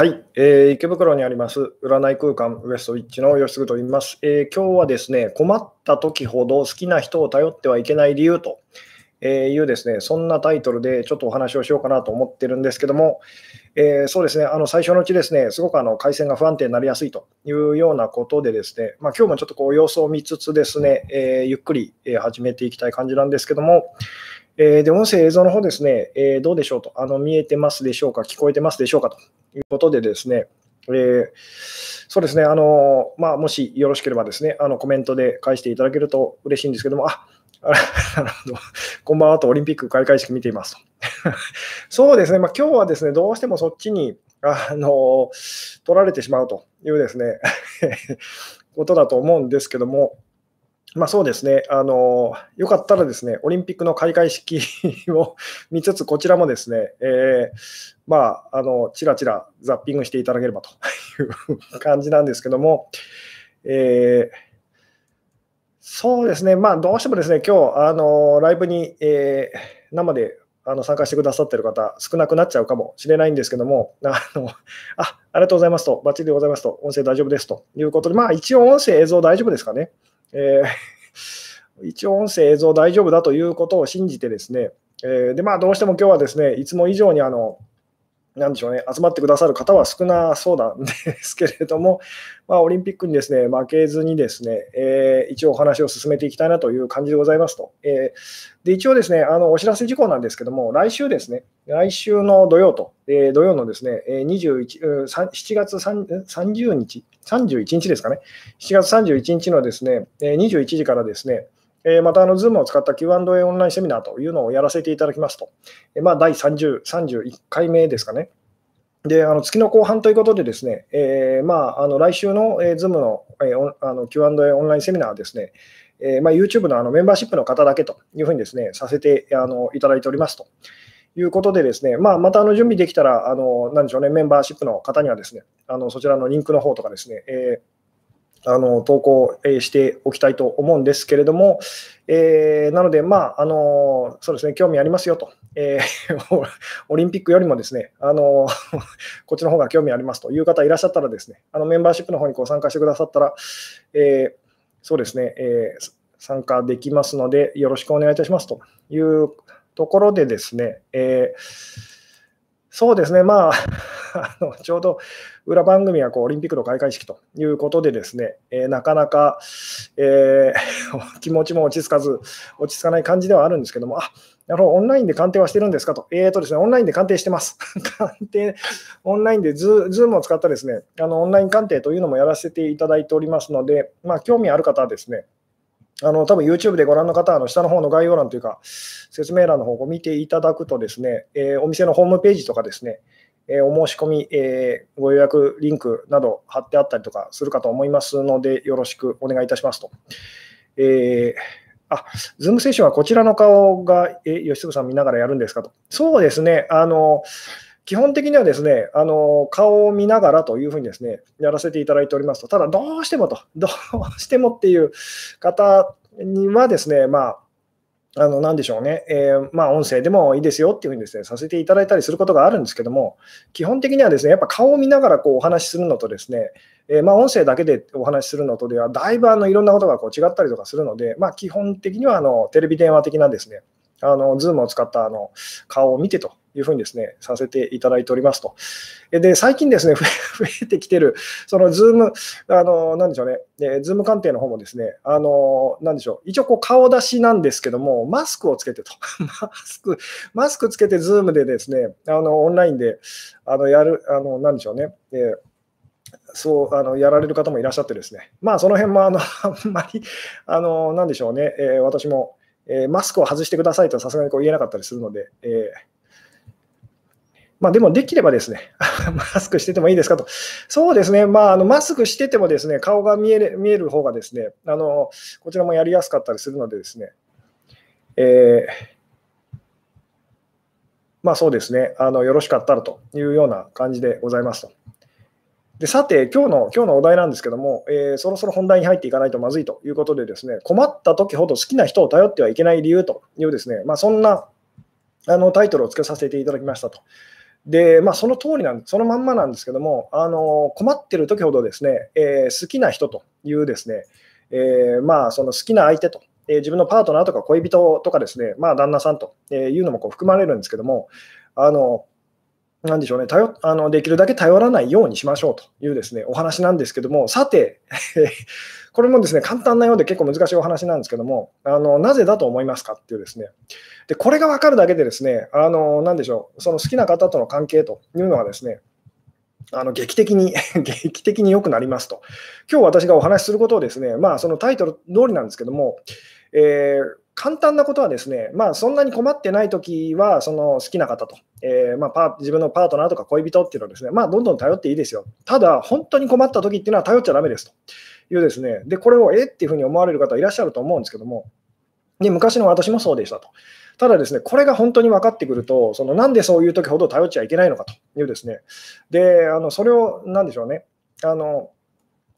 はい、えー、池袋にあります占い空間ウエストウィッチの吉嗣と言います、えー、今日はですね、困った時ほど好きな人を頼ってはいけない理由というですね、そんなタイトルでちょっとお話をしようかなと思ってるんですけども、えー、そうですね、あの最初のうちですね、すごくあの回線が不安定になりやすいというようなことでですね、まあ、今日もちょっとこう様子を見つつですね、えゆっくり始めていきたい感じなんですけども、えで、音声、映像の方ですね、えどうでしょうと、あの見えてますでしょうか、聞こえてますでしょうかと。いうことでですね、えー、そうですね、あのまあ、もしよろしければですね、あのコメントで返していただけると嬉しいんですけども、あ なるほど、こんばんはとオリンピック開会式見ていますと。そうですね、まあ、今日はですね、どうしてもそっちにあの取られてしまうというですね ことだと思うんですけども、まあ、そうですね、あのよかったらですね、オリンピックの開会式 を見つつ、こちらもですね、えー、まあ、あのちらちらザッピングしていただければという感じなんですけども、えー、そうですね、まあ、どうしてもですね、今日あのライブに、えー、生であの参加してくださっている方、少なくなっちゃうかもしれないんですけども、あのあありがとうございますと、バッチリでございますと、音声大丈夫ですということで、まあ、一応、音声、映像大丈夫ですかね。えー、一応音声、映像大丈夫だということを信じてですね、えー、でまあ、どうしても今日はですね、いつも以上にあのなんでしょうね、集まってくださる方は少なそうなんですけれども、まあ、オリンピックにですね負けずにですね、えー、一応お話を進めていきたいなという感じでございますと。えー、で一応ですね、あのお知らせ事項なんですけども、来週ですね、来週の土曜と、えー、土曜のですね、21 7月30日、31日ですかね、7月31日のですね、21時からですね、えまたあの Zoom を使った Q&A オンラインセミナーというのをやらせていただきますと、えまあ、第30 31回目ですかね。で、あの月の後半ということでですね、えー、まあ、あの来週の、えー、Zoom の,、えー、あの Q&A オンラインセミナーはですね、えーまあ、YouTube のあのメンバーシップの方だけというふうにですね、させてあのいただいておりますということでですね、まあ、またあの準備できたら、あのなんでしょうね、メンバーシップの方にはですね、あのそちらのリンクの方とかですね、えーあの投稿しておきたいと思うんですけれども、えー、なので、まああの、そうですね、興味ありますよと、えー、オリンピックよりもですね、あの こっちの方が興味ありますと。いう方いらっしゃったらですね、あのメンバーシップの方にこう参加してくださったら、えー、そうですね、え、参加できますので、よろしくお願いいたしますと。いうところでですね、えーそうですね、まあ、あのちょうど裏番組はこうオリンピックの開会式ということで、ですね、えー、なかなか、えー、気持ちも落ち着かず、落ち着かない感じではあるんですけども、あなるほど、オンラインで鑑定はしてるんですかと、えーとですね、オンラインで鑑定してます。鑑定、オンラインでズームを使ったですねあのオンライン鑑定というのもやらせていただいておりますので、まあ、興味ある方はですね、あの多分 YouTube でご覧の方は、の下の方の概要欄というか、説明欄の方を見ていただくとですね、えー、お店のホームページとかですね、えー、お申し込み、えー、ご予約リンクなど貼ってあったりとかするかと思いますので、よろしくお願いいたしますと。えーあ、ズームセッションはこちらの顔が、え、吉嗣さん見ながらやるんですかと。そうですね。あの、基本的にはですね、あの顔を見ながらというふうにですね、やらせていただいておりますと、ただどうしてもと、どうしてもっていう方にはですね、まあ、あの、なでしょうね、えー、まあ、音声でもいいですよっていうふうにですね、させていただいたりすることがあるんですけども、基本的にはですね、やっぱ顔を見ながらこうお話しするのとですね、えー、まあ、音声だけでお話しするのとでは、だいぶあのいろんなことがこう違ったりとかするので、まあ、基本的にはあのテレビ電話的なですね、あの、ズームを使ったあの顔を見てというふうにですね、させていただいておりますと。で、最近ですね、増え てきてる、そのズーム、あの、なんでしょうね、でズーム鑑定の方もですね、あの、なんでしょう、一応こう顔出しなんですけども、マスクをつけてと。マスク、マスクつけてズームでですね、あの、オンラインで、あの、やる、あの、なんでしょうね、えそうあのやられる方もいらっしゃってですね、まあ、その辺もあのあんまり、あのなんでしょうね、えー、私もえー、マスクを外してくださいとさすがにこう言えなかったりするので、えー、まあ、でもできればですね、マスクしててもいいですかと。そうですね、まあ、あのマスクしててもですね、顔が見える見える方がですねあの、こちらもやりやすかったりするのでですね、えー、まあそうですねあの、よろしかったらというような感じでございますと。でさて、今日の今日のお題なんですけども、えー、そろそろ本題に入っていかないとまずいということで、ですね困った時ほど好きな人を頼ってはいけない理由という、ですね、まあ、そんなあのタイトルをつけさせていただきましたと。で、まあ、その通りなんそのまんまなんですけども、あの困ってる時ほどですね、えー、好きな人というですね、えー、まあ、その好きな相手と、え、自分のパートナーとか恋人とかですね、まあ、旦那さんというのもこう含まれるんですけども、あのなんでしょうね頼あの、できるだけ頼らないようにしましょうというですねお話なんですけども、さて、これもですね簡単なようで結構難しいお話なんですけども、あのなぜだと思いますかっていうですね、でこれが分かるだけでですね、あのなんでしょう、その好きな方との関係というのはですね、あの劇的に 劇的に良くなりますと。今日私がお話しすることをですね、まあ、そのタイトル通りなんですけども、えー、簡単なことはですね、まあ、そんなに困ってないときは、その好きな方と、えー、まあ、自分のパートナーとか恋人っていうのはですね、まあ、どんどん頼っていいですよ。ただ、本当に困ったときっていうのは頼っちゃだめですと。いうですね、で、これをえっていうふうに思われる方いらっしゃると思うんですけども、で昔の私もそうでしたと。ただですね、これが本当に分かってくると、そのなんでそういう時ほど頼っちゃいけないのかと。いうですね、で、あのそれを、なんでしょうね、あの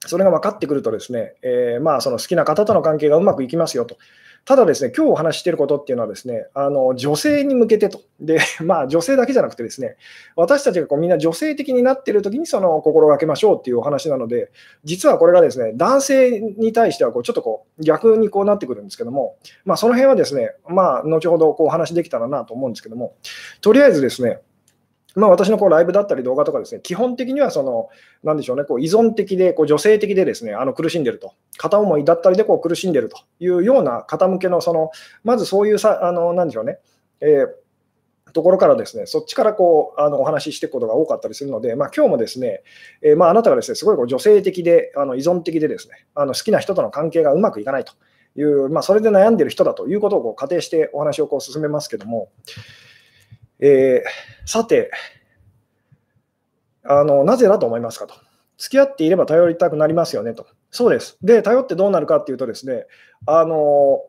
それが分かってくるとですね、えー、まあその好きな方との関係がうまくいきますよと。ただですね、今日お話ししていることっていうのはですね、あの女性に向けてと。で、まあ女性だけじゃなくてですね、私たちがこうみんな女性的になっているときにその心がけましょうっていうお話なので、実はこれがですね、男性に対してはこうちょっとこう逆にこうなってくるんですけども、まあその辺はですね、まあ後ほどこうお話できたらなと思うんですけども、とりあえずですね、まあ、私のこうライブだったり動画とかですね、基本的にはその、なんでしょうね、こう依存的で、こう女性的でですね、あの苦しんでると、片思いだったりでこう苦しんでると。いうような方向けの、その、まずそういうさ、あの、なんでしょうね、えー、ところからですね、そっちからこうあのお話ししていくことが多かったりするので、まあ、今日もですね、えー、まあ、あなたがですね、すごいこう女性的で、あの依存的でですね、あの好きな人との関係がうまくいかないという、まあ、それで悩んでる人だということをこう仮定してお話をこう進めますけども、えー、さて、あのなぜだと思いますかと。付き合っていれば頼りたくなりますよねと。そうです。で、頼ってどうなるかっていうとですね、あの、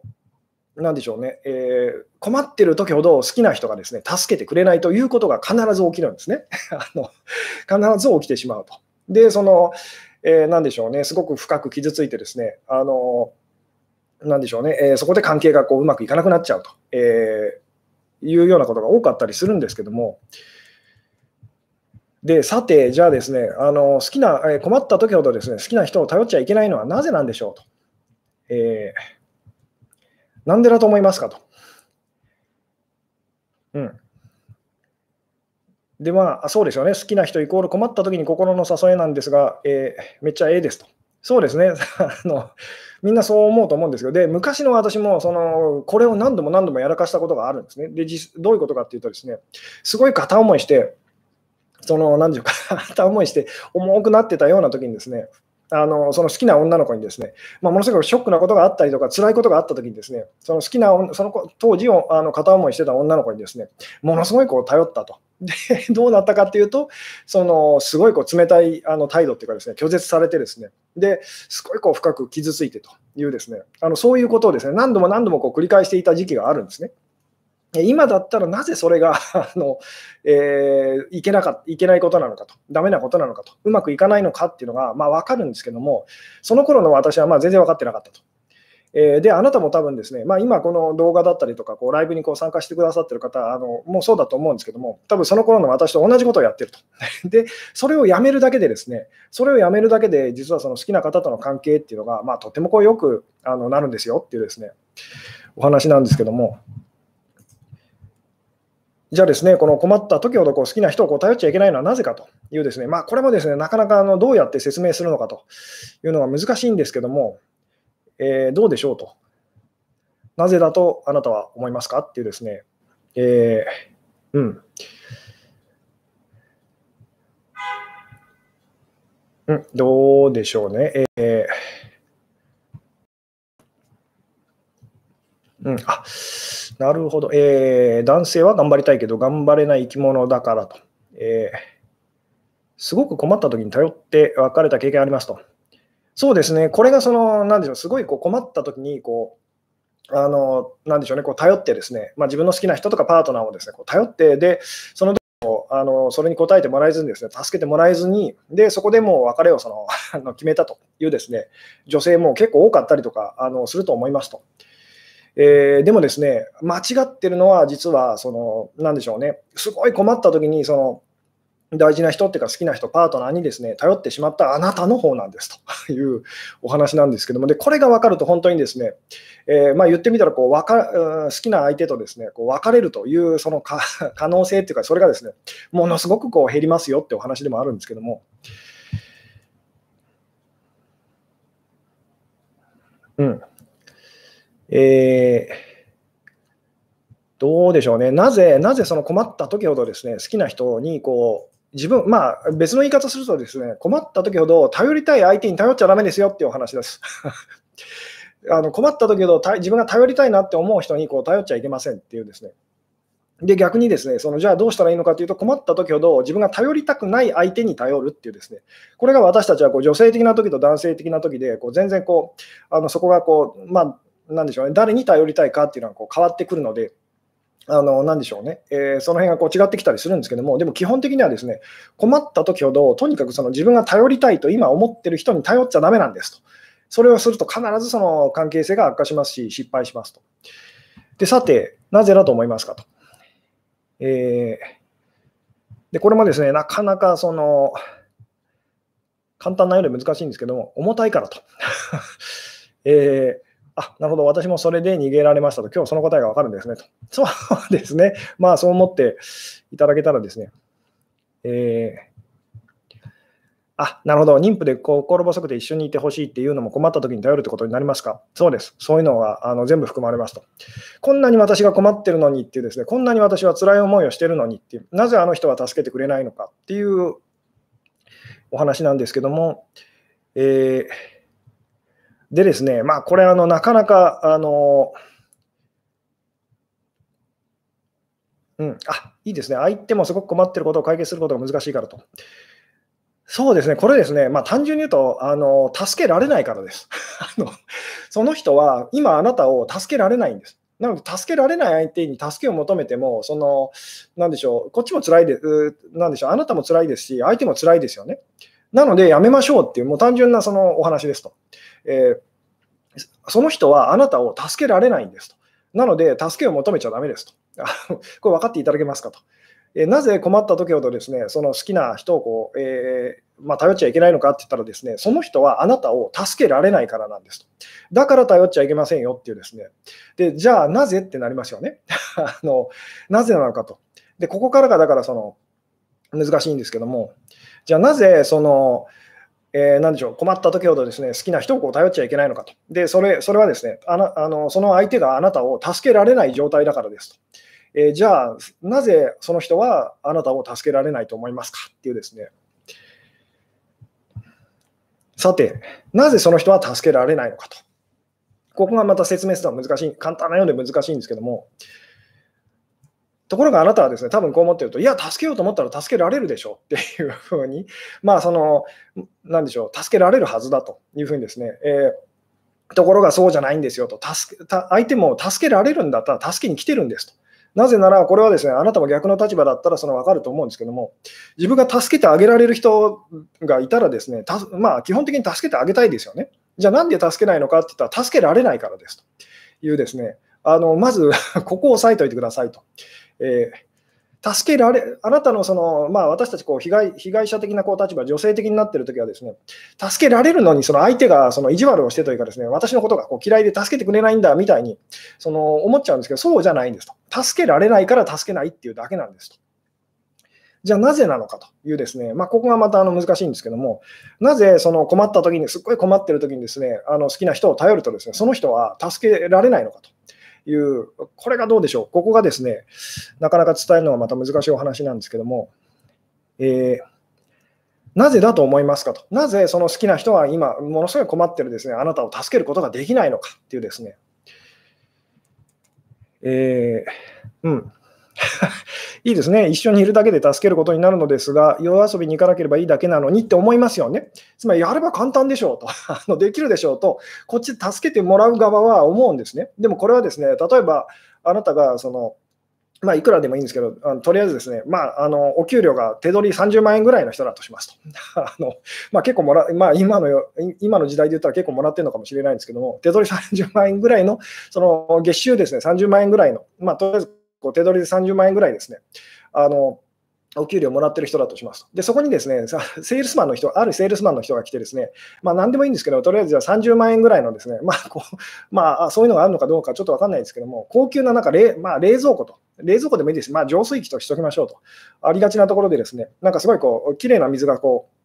なんでしょうね、えー、困ってる時ほど好きな人がですね、助けてくれないということが必ず起きるんですね。あの必ず起きてしまうと。で、その、えー、なんでしょうね、すごく深く傷ついてですね、あの、なんでしょうね、えー、そこで関係がこううまくいかなくなっちゃうと、え、いうようなことが多かったりするんですけども、で、さて、じゃあですね、あの好きな、え困った時ほどですね、好きな人を頼っちゃいけないのはなぜなんでしょうと。えー、なんでだと思いますかと。うん。で、まあ、そうですよね。好きな人イコール困った時に心の誘いなんですが、えー、めっちゃええですと。そうですね あの。みんなそう思うと思うんですけど、で昔の私もそのこれを何度も何度もやらかしたことがあるんですね。で、どういうことかっていうとですね、すごい片思いして、その、なんて言うか、片思いして重くなってたような時にですね、あのその好きな女の子にですね、まあ、ものすごくショックなことがあったりとか、辛いことがあった時にですね、その好きな、その当時をあの片思いしてた女の子にですね、ものすごいこう頼ったと。で、どうなったかっていうと、そのすごいこう冷たいあの態度っていうかですね、拒絶されてですね、で、すごいこう深く傷ついてというですね、あのそういうことをですね、何度も何度もこう繰り返していた時期があるんですね。今だったらなぜそれが あの、えー、いけなかいけないことなのかと、ダメなことなのかと、うまくいかないのかっていうのが、まあ、分かるんですけども、その頃の私はまあ全然分かってなかったと。え、で、あなたも多分ですね、まあ、今この動画だったりとか、こうライブにこう参加してくださってる方あの、もうそうだと思うんですけども、多分その頃の私と同じことをやってると。で、それをやめるだけでですね、それをやめるだけで、実はその好きな方との関係っていうのが、まあ、とてもこうよくあのなるんですよっていうですね、お話なんですけども。じゃあですね、この困った時ほどこう好きな人をこう頼っちゃいけないのはなぜかというですね、まあ、これもですね、なかなかあのどうやって説明するのかというのが難しいんですけども、えー、どうでしょうと。なぜだとあなたは思いますかっていうですね、えー、うん。うん、どうでしょうね。えー、うん、あなるほど、えー、男性は頑張りたいけど、頑張れない生き物だからと。えー、すごく困った時に頼って別れた経験ありますと。そうですね、これがその、なんでしょう、すごいこう困った時にこう、あの、なんでしょうね、こう頼ってですね、まあ、自分の好きな人とかパートナーをですね、こう頼って、で、そのあのそれに応えてもらえずにですね、助けてもらえずに、でそこでもう別れをその 決めたというですね、女性も結構多かったりとかあのすると思いますと。えー、でもですね、間違ってるのは、実は、その、なんでしょうね、すごい困った時に、その、大事な人っていうか好きな人、パートナーにですね、頼ってしまったあなたの方なんですと。いうお話なんですけども、で、これが分かると本当にですね、えー、まあ、言ってみたらこう分か、好きな相手とですね、こう別れるというその 可能性っていうか、それがですね、ものすごくこう減りますよってお話でもあるんですけども、うん。えー、どうでしょうね。なぜ、なぜその困った時ほどですね、好きな人にこう、自分、まあ、別の言い方するとですね、困った時ほど頼りたい相手に頼っちゃだめですよっていうお話です。あの困った時ほど自分が頼りたいなって思う人にこう頼っちゃいけませんっていうですね。で、逆にですね、そのじゃあどうしたらいいのかというと、困った時ほど自分が頼りたくない相手に頼るっていうですね、これが私たちはこう女性的な時と男性的な時で、こう全然こう、あのそこがこう、まあ、なんでしょうね、誰に頼りたいかっていうのはこう変わってくるので、あのなんでしょうね、えー、その辺がこう違ってきたりするんですけども、でも基本的にはですね、困った時ほど、とにかくその自分が頼りたいと今思ってる人に頼っちゃだめなんですと。それをすると必ずその関係性が悪化しますし、失敗しますと。で、さて、なぜだと思いますかと。えー、でこれもですね、なかなかその簡単なようで難しいんですけども、重たいからと。えーあ、なるほど、私もそれで逃げられましたと、今日その答えが分かるんですねと。そうですね、まあそう思っていただけたらですね、えー、あ、なるほど、妊婦で心細くて一緒にいてほしいっていうのも困った時に頼るってことになりますか？そうです、そういうのはあの全部含まれますと。こんなに私が困ってるのにっていうですね、こんなに私は辛い思いをしてるのにっていう、なぜあの人は助けてくれないのかっていうお話なんですけども、えーでですね、まあ、これ、あのなかなか、あの、うん、あいいですね、相手もすごく困っていることを解決することが難しいからと。そうですね、これですね、まあ、単純に言うとあの、助けられないからです。あのその人は今、あなたを助けられないんです。なので、助けられない相手に助けを求めても、その、なんでしょう、こっちも辛いで、なんでしょう、あなたも辛いですし、相手も辛いですよね。なので、やめましょうっていう、もう単純なそのお話ですと。えー、その人はあなたを助けられないんですと。なので、助けを求めちゃだめですと。これ分かっていただけますかと。えー、なぜ困った時ほどですね、その好きな人をこう、えー、まあ、頼っちゃいけないのかって言ったらですね、その人はあなたを助けられないからなんですと。だから頼っちゃいけませんよっていうですね。で、じゃあなぜってなりますよね。あのなぜなのかと。で、ここからがだからその難しいんですけども、じゃあなぜその、えー、何でしょう、困った時ほどですね、好きな人をこう頼っちゃいけないのかと。で、それそれはですねあのあの、その相手があなたを助けられない状態だからですと。えー、じゃあ、なぜその人はあなたを助けられないと思いますか？っていうですね。さて、なぜその人は助けられないのかと。ここがまた説明するのは難しい、簡単なようで難しいんですけども、ところがあなたはですね、多分こう思ってると、いや、助けようと思ったら助けられるでしょっていうふうに、まあ、その、なんでしょう、助けられるはずだというふうにですね、えー、ところがそうじゃないんですよと、助けた相手も助けられるんだったら助けに来てるんですと。なぜなら、これはですね、あなたも逆の立場だったらその分かると思うんですけども、自分が助けてあげられる人がいたらですね、まあ、基本的に助けてあげたいですよね。じゃあなんで助けないのかって言ったら、助けられないからですというですね、あのまずここを押さえておいてくださいと。えー、助けられ、あなたのその、まあ、私たちこう被害被害者的なこう立場、女性的になっているときはですね、助けられるのにその相手がその意地悪をしてというかですね、私のことがこう嫌いで助けてくれないんだみたいにその思っちゃうんですけど、そうじゃないんですと。助けられないから助けないっていうだけなんですと。じゃあなぜなのかというですね、まあ、ここがまたあの難しいんですけども、なぜその困った時に、すっごい困ってる時にですね、あの好きな人を頼るとですね、その人は助けられないのかと。いう、これがどうでしょう、ここがですね、なかなか伝えるのはまた難しいお話なんですけども、えー、なぜだと思いますかと、なぜその好きな人は今、ものすごい困ってるですね、あなたを助けることができないのかっていうですね、えー、うん、いいですね。一緒にいるだけで助けることになるのですが、夜遊びに行かなければいいだけなのにって思いますよね。つまり、やれば簡単でしょうと、あのできるでしょうと、こっち助けてもらう側は思うんですね。でもこれはですね、例えばあなたがそのまあ、いくらでもいいんですけど、あのとりあえずですね、まあ、あのお給料が手取り30万円ぐらいの人だとしますと。あのまあ、結構もら、まあ、今のよ今の時代で言ったら結構もらってるのかもしれないんですけども、手取り30万円ぐらいの、その月収ですね、30万円ぐらいの、まあ、とりあえずこう手取りで30万円ぐらいですね、あのお給料もらってる人だとします。で、そこにですね、セールスマンの人、あるセールスマンの人が来てですね、まあ何でもいいんですけど、とりあえずじゃあ30万円ぐらいのですね、まあこう、まあそういうのがあるのかどうかちょっとわかんないですけども、高級ななんか冷,、まあ、冷蔵庫と、冷蔵庫でもいいです。まあ浄水器としときましょうと。ありがちなところでですね、なんかすごいこう、綺麗な水がこう、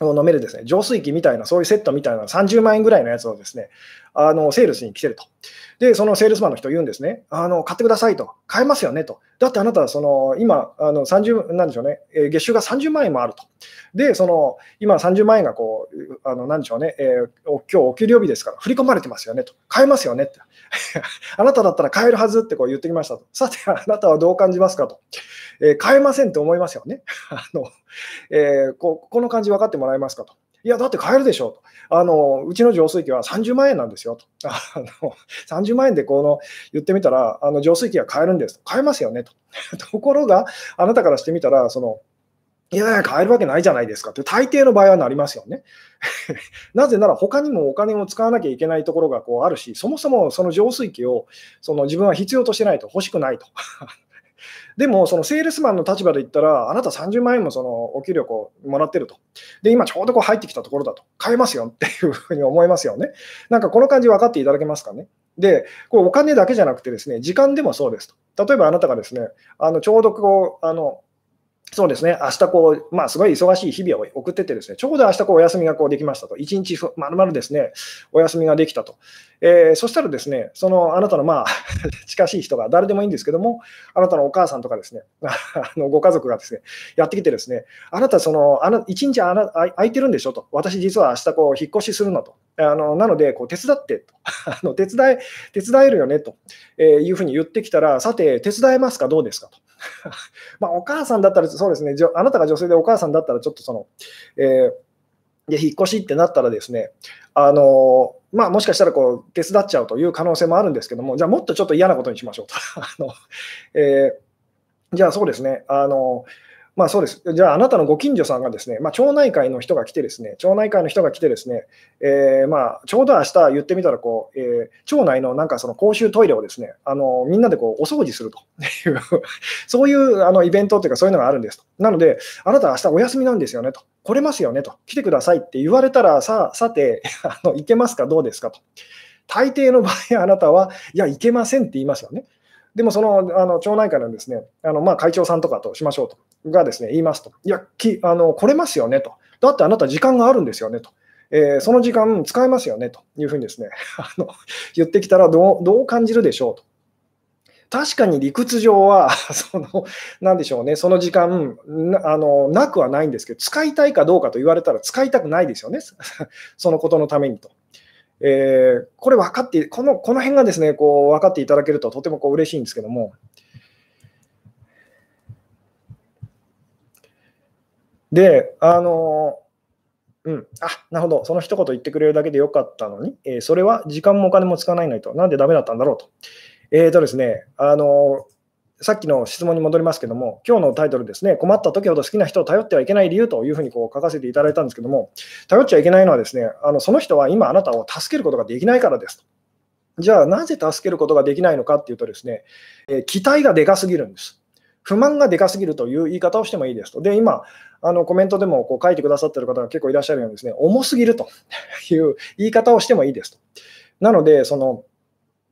飲めるですね、浄水器みたいな、そういうセットみたいな30万円ぐらいのやつをですね、あのセールスに来てると。で、そのセールスマンの人言うんですね、あの買ってくださいと、買えますよねと。だってあなたはその今、あの30、なんでしょうね、え、月収が30万円もあると。で、その今30万円がこう、あのなんでしょうね、えー、今日お給料日ですから、振り込まれてますよねと。買えますよねって。あなただったら買えるはずってこう言ってきましたと。さて、あなたはどう感じますかと。えー、買えませんって思いますよね。あのえー、ここの感じ分かってもらえますかと。いや、だって買えるでしょと。あのうちの浄水器は30万円なんですよと。あの30万円でこの言ってみたら、あの浄水器は買えるんです。買えますよねと。ところが、あなたからしてみたら、そのいやいや、買えるわけないじゃないですかって、大抵の場合はなりますよね。なぜなら、他にもお金を使わなきゃいけないところがこうあるし、そもそもその浄水器をその自分は必要としてないと、欲しくないと。でも、そのセールスマンの立場で言ったら、あなた30万円もそのお給料をもらってると。で、今ちょうどこう入ってきたところだと。買えますよっていうふうに思いますよね。なんかこの感じ分かっていただけますかね。で、こうお金だけじゃなくてですね、時間でもそうですと。例えばあなたがですね、あのちょうどこう、あのそうですね、明日こう、まあ、すごい忙しい日々を送っててですね、ちょうど明日こうお休みがこうできましたと、一日まるまるですね、お休みができたと。えー、そしたらですね、そのあなたのまあ 近しい人が誰でもいいんですけども、あなたのお母さんとかですね、あのご家族がですね、やってきてですね、あなたその、あの一日あな空いてるんでしょと、私実は明日こう引っ越しするのと、あのなので手伝ってと。あの手伝え、手伝えるよねと、えー、いうふうに言ってきたら、さて、手伝えますか、どうですか？と。まあ、お母さんだったら、そうですね、あなたが女性でお母さんだったら、ちょっとその、えー、で引っ越しってなったらですね、あのまあ、もしかしたらこう手伝っちゃうという可能性もあるんですけども、じゃあもっとちょっと嫌なことにしましょうと。あのえー、じゃあそうですね、あのまあそうです。じゃあ、あなたのご近所さんがですね、まあ、町内会の人が来てですね、町内会の人が来てですね、えー、まあ、ちょうど明日言ってみたらこう、えー、町内のなんかその公衆トイレをですね、あのみんなでこうお掃除するという、そういうあのイベントというかそういうのがあるんですと。なので、あなた明日お休みなんですよねと。来れますよねと。来てくださいって言われたら、ささてあの、行けますかどうですかと。大抵の場合、あなたは、いや、行けませんって言いますよね。でもそのあの町内会のですねあのまあ会長さんとかとしましょうとがですね言いますと、いやきあの、来れますよねと、だってあなた時間があるんですよねと、えー、その時間使えますよねというふうにですね あの言ってきたらどうどう感じるでしょうと。確かに理屈上は その、なんでしょうね、その時間あの、なくはないんですけど、使いたいかどうかと言われたら使いたくないですよね、そのことのためにと。えー、これ分かって、このこの辺がですね、こう分かっていただけるととてもこう嬉しいんですけども、で、あの、うん、あなるほど、その一言言ってくれるだけでよかったのに、えー、それは時間もお金も使わないのと、なんでダメだったんだろうと。えーとですね、あのさっきの質問に戻りますけども、今日のタイトルですね、困った時ほど好きな人を頼ってはいけない理由というふうにこう書かせていただいたんですけども、頼っちゃいけないのはですね、あのその人は今あなたを助けることができないからですと。じゃあ、なぜ助けることができないのかっていうとですね、えー、期待がでかすぎるんです。不満がでかすぎるという言い方をしてもいいですと。で、今、あのコメントでもこう書いてくださってる方が結構いらっしゃるようにですね、重すぎると いう言い方をしてもいいですと。なので、その、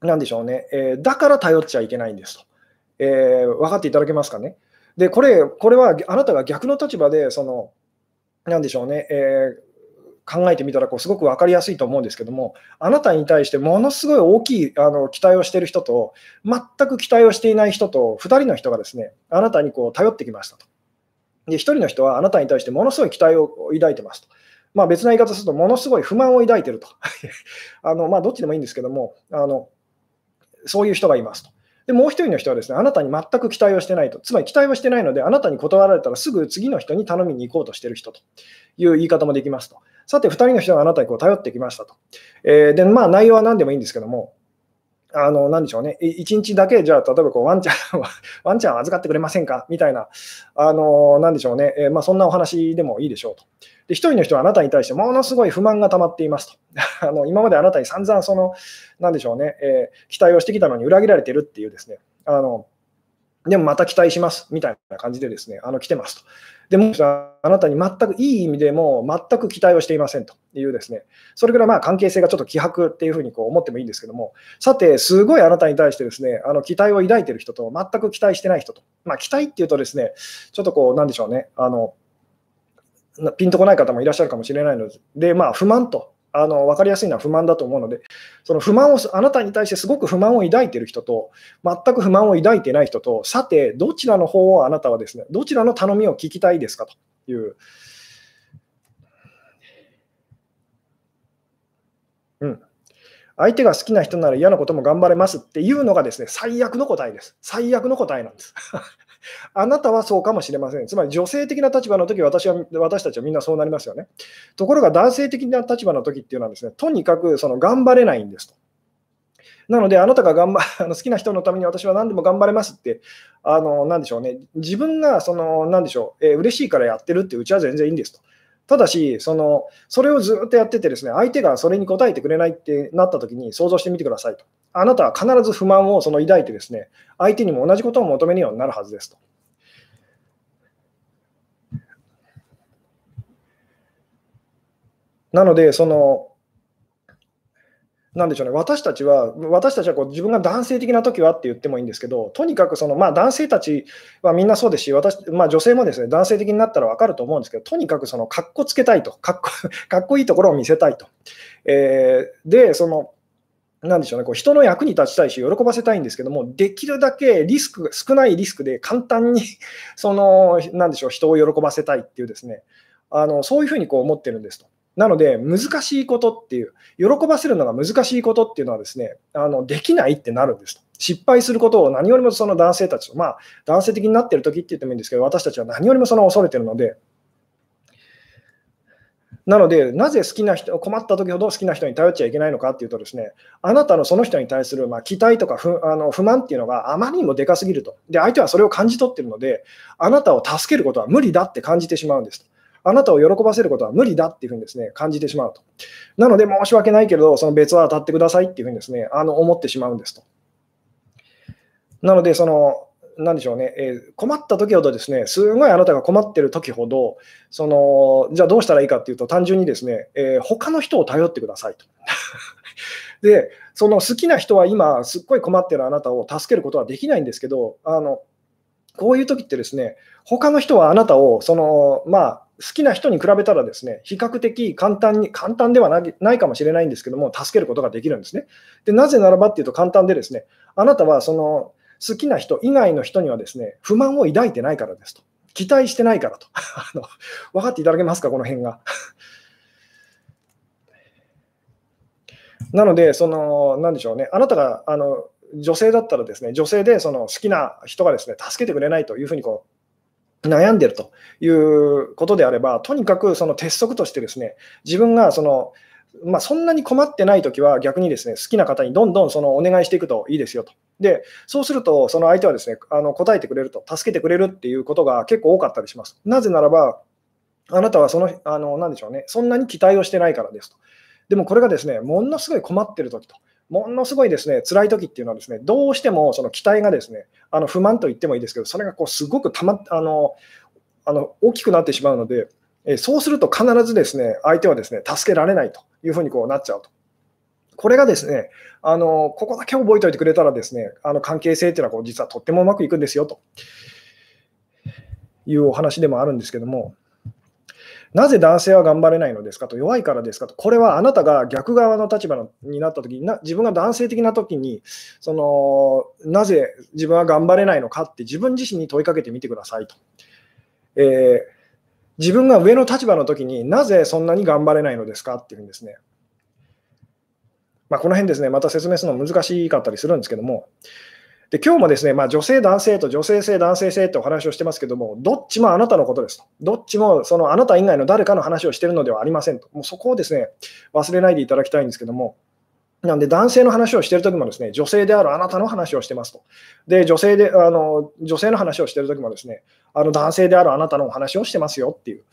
なんでしょうね、えー、だから頼っちゃいけないんですと。えー、分かっていただけますかね。で、これ、これはあなたが逆の立場で、その、なんでしょうね、えー考えてみたらこうすごく分かりやすいと思うんですけども、あなたに対してものすごい大きいあの期待をしている人と、全く期待をしていない人と、2人の人がですねあなたにこう頼ってきましたと。で、1人の人はあなたに対してものすごい期待を抱いてますと。まあ、別な言い方すると、ものすごい不満を抱いてると。あのまあ、どっちでもいいんですけどもあの、そういう人がいますと。で、もう一人の人はですね、あなたに全く期待をしてないと。つまり期待をしてないので、あなたに断られたらすぐ次の人に頼みに行こうとしてる人という言い方もできますと。さて、2人の人があなたにこう頼ってきましたと。えー、で、まあ内容は何でもいいんですけども、あの、なんでしょうね、一日だけ、じゃあ、例えばこうワンちゃん、ワンちゃん預かってくれませんか？みたいな、あの、なんでしょうね、えー、まあ、そんなお話でもいいでしょうと。で、1人の人はあなたに対してものすごい不満が溜まっていますと。あの今まであなたに散々、その、なんでしょうね、えー、期待をしてきたのに裏切られてるっていうですね、あの、でもまた期待しますみたいな感じでですね、あの来てますと。でも、あなたに全くいい意味でも全く期待をしていませんというですね、それぐらいまあ関係性がちょっと希薄っていうふうにこう思ってもいいんですけども、さて、すごいあなたに対してですね、あの期待を抱いている人と全く期待してない人と、まあ、期待っていうとですね、ちょっとこう、なんでしょうね、あのピンとこない方もいらっしゃるかもしれないので、まあ、不満とあの分かりやすいのは不満だと思うので、その不満を、あなたに対してすごく不満を抱いている人と、全く不満を抱いてない人と、さて、どちらの方をあなたはですね、どちらの頼みを聞きたいですかという。うん。相手が好きな人なら嫌なことも頑張れますっていうのがですね、最悪の答えです。最悪の答えなんです。あなたはそうかもしれません。つまり女性的な立場の時私は私たちはみんなそうなりますよね。ところが男性的な立場の時っていうのはですね、とにかくその頑張れないんですと。なので、あなたが頑張 あの好きな人のために私は何でも頑張れますって、あのなんでしょうね、自分がその何でしょう、えー、嬉しいからやってるってうちは全然いいんですと。ただし、そのそれをずっとやってて、ですね相手がそれに答えてくれないってなったときに想像してみてくださいと。あなたは必ず不満をその抱いて、ですね相手にも同じことを求めるようになるはずですと。なので、そのなんでしょうね、私たちは、私たちはこう自分が男性的な時はって言ってもいいんですけど、とにかくその、まあ、男性たちはみんなそうですし、私まあ、女性もですね男性的になったら分かると思うんですけど、とにかくそのかっこつけたいと、かっこかっこいいところを見せたいと。えー、で、そのなんでしょうね、こう人の役に立ちたいし、喜ばせたいんですけども、できるだけリスク、少ないリスクで簡単にその、なんでしょう、人を喜ばせたいっていうですね、あのそういうふうにこう思ってるんですと。なので、難しいことっていう、喜ばせるのが難しいことっていうのはですね、あのできないってなるんです。失敗することを何よりもその男性たち、まあ、男性的になっている時って言ってもいいんですけど、私たちは何よりもその恐れてるので、なので、なぜ好きな人、困った時ほど好きな人に頼っちゃいけないのかっていうとですね、あなたのその人に対するまあ期待とか不あの不満っていうのがあまりにもでかすぎると。で、相手はそれを感じ取ってるので、あなたを助けることは無理だって感じてしまうんです。あなたを喜ばせることは無理だっていうふうにですね感じてしまうと。なので、申し訳ないけれど、その別は当たってくださいっていうふうにですねあの思ってしまうんですと。なので、その、なんでしょうね、えー、困った時ほどですね、すごいあなたが困ってる時ほど、そのじゃあどうしたらいいかっていうと、単純にですね、えー、他の人を頼ってくださいと。で、その好きな人は今、すっごい困ってるあなたを助けることはできないんですけど、あのこういう時ってですね、他の人はあなたをその、まあ、好きな人に比べたらですね、比較的簡単に、簡単ではないかもしれないんですけども、助けることができるんですね。でなぜならばっていうと簡単でですね、あなたはその好きな人以外の人にはですね、不満を抱いてないからですと。期待してないからと。あの分かっていただけますか、この辺が。なので、その、なんでしょうね、あなたがあの女性だったらですね、女性でその好きな人がですね、助けてくれないというふうにこう悩んでるということであれば、とにかくその鉄則としてですね、自分がその、まあ、そんなに困ってないときは逆にですね好きな方にどんどんそのお願いしていくといいですよと。で、そうすると、その相手はですねあの答えてくれると、助けてくれるっていうことが結構多かったりします。なぜならば、あなたはその、あのなんでしょうね、そんなに期待をしてないからですと。でもこれがですね、ものすごい困ってるときと。ものすごいですね辛い時っていうのはですねどうしてもその期待がですねあの不満と言ってもいいですけどそれがこうすごくたまあのあの大きくなってしまうので、えそうすると必ずですね相手はですね助けられないというふうにこうなっちゃうと。これがですねあのここだけ覚えておいてくれたらですねあの関係性っていうのはこう実はとってもうまくいくんですよというお話でもあるんですけども。なぜ男性は頑張れないのですかと、弱いからですかと、これはあなたが逆側の立場になったときに自分が男性的なときにその、なぜ自分は頑張れないのかって自分自身に問いかけてみてくださいと。えー、自分が上の立場のときになぜそんなに頑張れないのですかっていうんですね。まあ、この辺ですね、また説明するの難しかったりするんですけども、で今日もですね、まあ、女性、男性と女性性、男性性ってお話をしてますけども、どっちもあなたのことですと。どっちもそのあなた以外の誰かの話をしているのではありませんと。もうそこをですね、忘れないでいただきたいんですけども、なんで男性の話をしているときもですね、女性であるあなたの話をしてますと。で、女性で、あの女性の話をしているときもですね、あの男性であるあなたのお話をしてますよっていう。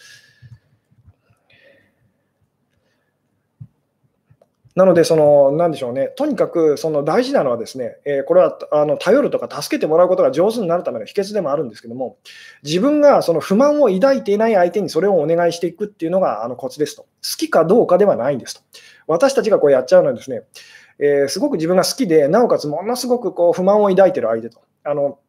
なので、その、なんでしょうね、とにかくその大事なのはですね、えー、これはあの頼るとか助けてもらうことが上手になるための秘訣でもあるんですけども、自分がその不満を抱いていない相手にそれをお願いしていくっていうのがあのコツですと。好きかどうかではないんですと。私たちがこうやっちゃうのはですね、えー、すごく自分が好きで、なおかつものすごくこう不満を抱いてる相手と。あの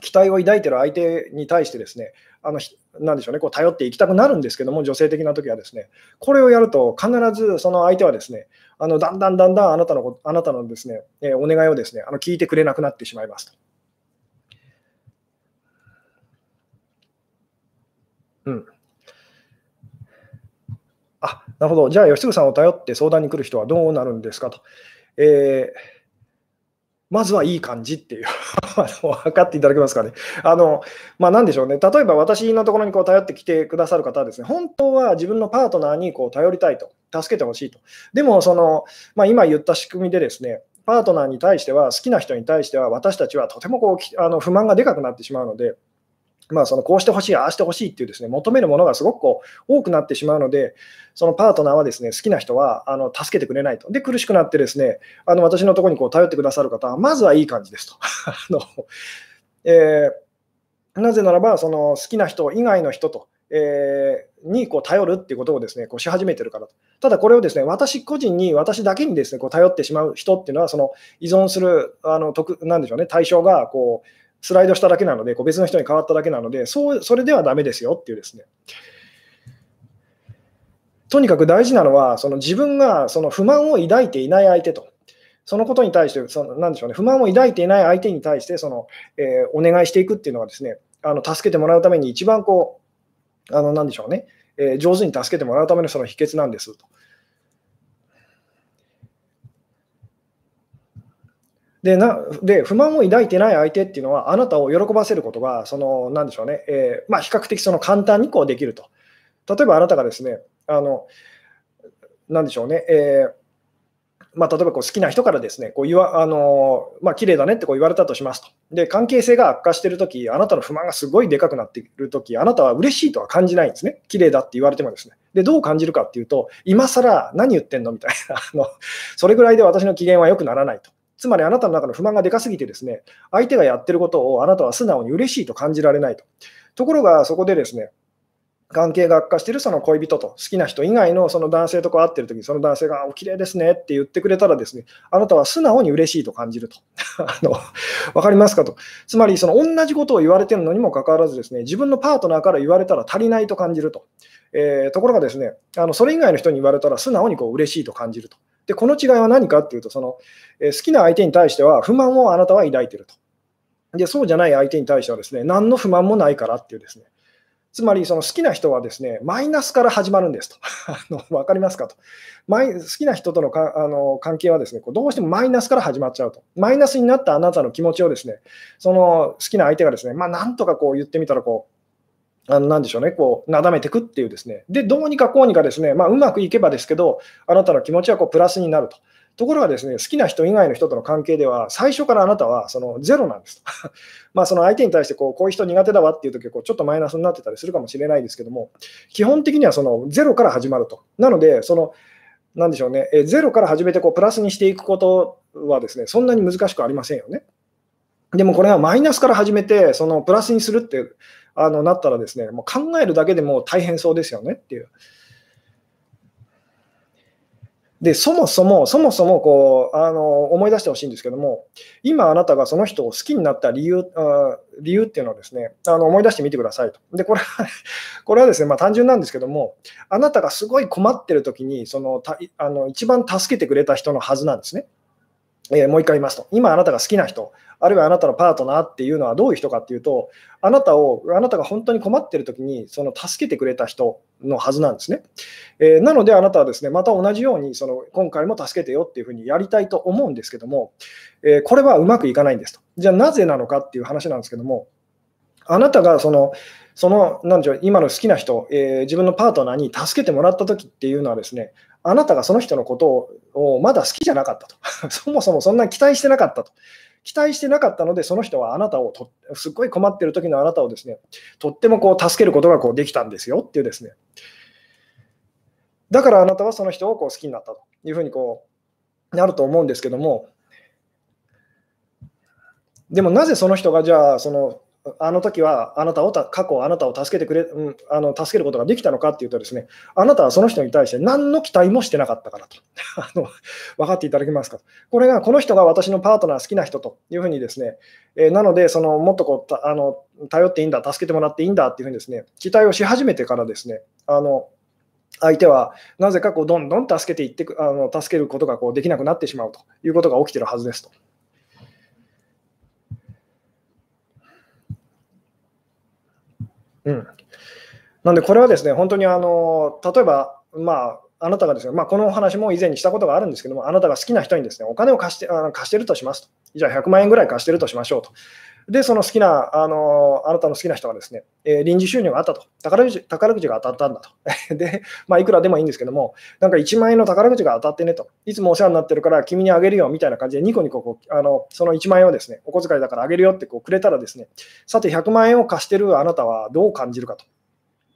期待を抱いてる相手に対してですね、あのなんでしょうね、こう頼っていきたくなるんですけども、女性的な時はですね、これをやると必ずその相手はですね、あのだんだんだんだんあなたのあなたのですね、えー、お願いをですね、あの聞いてくれなくなってしまいますと。うん。あ、なるほど。じゃあ、吉純さんを頼って相談に来る人はどうなるんですかと。えーまずはいい感じっていう 分かっていただけますかね。あの、まあ、なんでしょうね。例えば私のところにこう頼ってきてくださる方はですね、本当は自分のパートナーにこう頼りたいと、助けてほしいと。でも、その、まあ、今言った仕組みでですね、パートナーに対しては、好きな人に対しては、私たちはとてもこうあの不満がでかくなってしまうので、まあ、そのこうしてほしい、ああしてほしいっていうですね求めるものがすごくこう多くなってしまうので、そのパートナーはですね好きな人はあの助けてくれないと。で、苦しくなってですねあの私のところにこう頼ってくださる方は、まずはいい感じですと。あのえー、なぜならば、その好きな人以外の人と、えー、にこう頼るっていうことをですねこうし始めてるからと。ただこれをですね私個人に、私だけにですねこう頼ってしまう人っていうのは、その依存するあの特なんでしょうね対象がこうスライドしただけなので、こう別の人に変わっただけなので、そうそれではだめですよっていうですね。とにかく大事なのは、その自分がその不満を抱いていない相手と、そのことに対して、そのなんでしょうね、不満を抱いていない相手に対してその、えー、お願いしていくっていうのはですね、あの助けてもらうために一番こう、あのなんでしょうね、えー、上手に助けてもらうためのその秘訣なんですと。でなで不満を抱いてない相手っていうのは、あなたを喜ばせることが、そのなんでしょうね、えー、まあ、比較的その簡単にこうできると。例えばあなたがですね、あのなんでしょうね、えーまあ、例えばこう好きな人からですね、こう言わあのまあ綺麗だねってこう言われたとしますと。で、関係性が悪化してるとき、あなたの不満がすごいでかくなっているとき、あなたは嬉しいとは感じないんですね。綺麗だって言われてもですね。で、どう感じるかっていうと、今更何言ってんのみたいな あの、それぐらいで私の機嫌は良くならないと。つまりあなたの中の不満がでかすぎてですね、相手がやってることをあなたは素直に嬉しいと感じられないと。ところがそこでですね、関係が悪化しているその恋人と好きな人以外のその男性とこう会ってるときに、その男性がお綺麗ですねって言ってくれたらですね、あなたは素直に嬉しいと感じると。あの分かりますかと。つまり、その同じことを言われてるのにもかかわらずですね、自分のパートナーから言われたら足りないと感じると。えー、ところがですね、あのそれ以外の人に言われたら素直にこう嬉しいと感じると。で、この違いは何かっていうと、その、え好きな相手に対しては不満をあなたは抱いてると。で、そうじゃない相手に対してはですね、何の不満もないからっていうですね。つまり、その好きな人はですね、マイナスから始まるんですと。あの分かりますかと。マイ好きな人とのかあの関係はですね、こうどうしてもマイナスから始まっちゃうと。マイナスになったあなたの気持ちをですね、その好きな相手がですね、まあ、なんとかこう言ってみたらこう、あのなんでしょうね、こう、なだめていくっていうですね。で、どうにかこうにかですね、まあ、うまくいけばですけど、あなたの気持ちはこうプラスになると。ところがですね、好きな人以外の人との関係では、最初からあなたはそのゼロなんです。まあその相手に対してこうこういう人苦手だわっていうときはこうちょっとマイナスになってたりするかもしれないですけども、基本的にはそのゼロから始まると。なので、その、なんでしょうね、えゼロから始めてこうプラスにしていくことはですね、そんなに難しくありませんよね。でもこれはマイナスから始めて、そのプラスにするってあのなったらですね、もう考えるだけでも大変そうですよねっていう。で、そもそも、そもそもこうあの思い出してほしいんですけども、今あなたがその人を好きになった理由あ理由っていうのをですね、あの思い出してみてくださいと。で、これは これはですね、まあ、単純なんですけども、あなたがすごい困ってる時にそのたあの一番助けてくれた人のはずなんですね。えー、もう一回言いますと、今あなたが好きな人、あるいはあなたのパートナーっていうのはどういう人かっていうと、あなたを、あなたが本当に困ってるときに、その助けてくれた人のはずなんですね。えー、なので、あなたはですね、また同じように、その今回も助けてよっていうふうにやりたいと思うんですけども、えー、これはうまくいかないんですと。じゃあなぜなのかっていう話なんですけども、あなたがその、その、なんでしょう、今の好きな人、えー、自分のパートナーに助けてもらったときっていうのはですね、あなたがその人のことをまだ好きじゃなかったと。そもそもそんなに期待してなかったと。期待してなかったので、その人はあなたをと、すっごい困ってる時のあなたをですね、とってもこう助けることがこうできたんですよっていうですね。だからあなたはその人をこう好きになったというふうにこうなると思うんですけども、でもなぜその人がじゃあそのあの時はあなたを過去あなたを助けてくれ、うん、あの助けることができたのかっていうとですね、あなたはその人に対して何の期待もしてなかったからと。あの分かっていただけますか？これがこの人が私のパートナー好きな人というふうにですね、えー、なのでそのもっとこうあの頼っていいんだ、助けてもらっていいんだっていうふうにですね、期待をし始めてからですね、あの相手はなぜかこうどんどん助けていってあの助けることがこうできなくなってしまうということが起きてるはずですと。うん、なんで、これはですね、本当にあの例えば、まあ、あなたがですね、まあ、このお話も以前にしたことがあるんですけども、あなたが好きな人にですね、お金を貸してあの貸してるとしますと。じゃあ100万円ぐらい貸してるとしましょうと。で、その好きな、あのあなたの好きな人がですね、えー、臨時収入があったと。宝くじ宝くじが当たったんだと。で、まあ、いくらでもいいんですけども、なんか1万円の宝くじが当たってねと。いつもお世話になってるから君にあげるよみたいな感じで、ニコニコこうあのその1万円をですね、お小遣いだからあげるよってこうくれたらですね、さて100万円を貸してるあなたはどう感じるかと。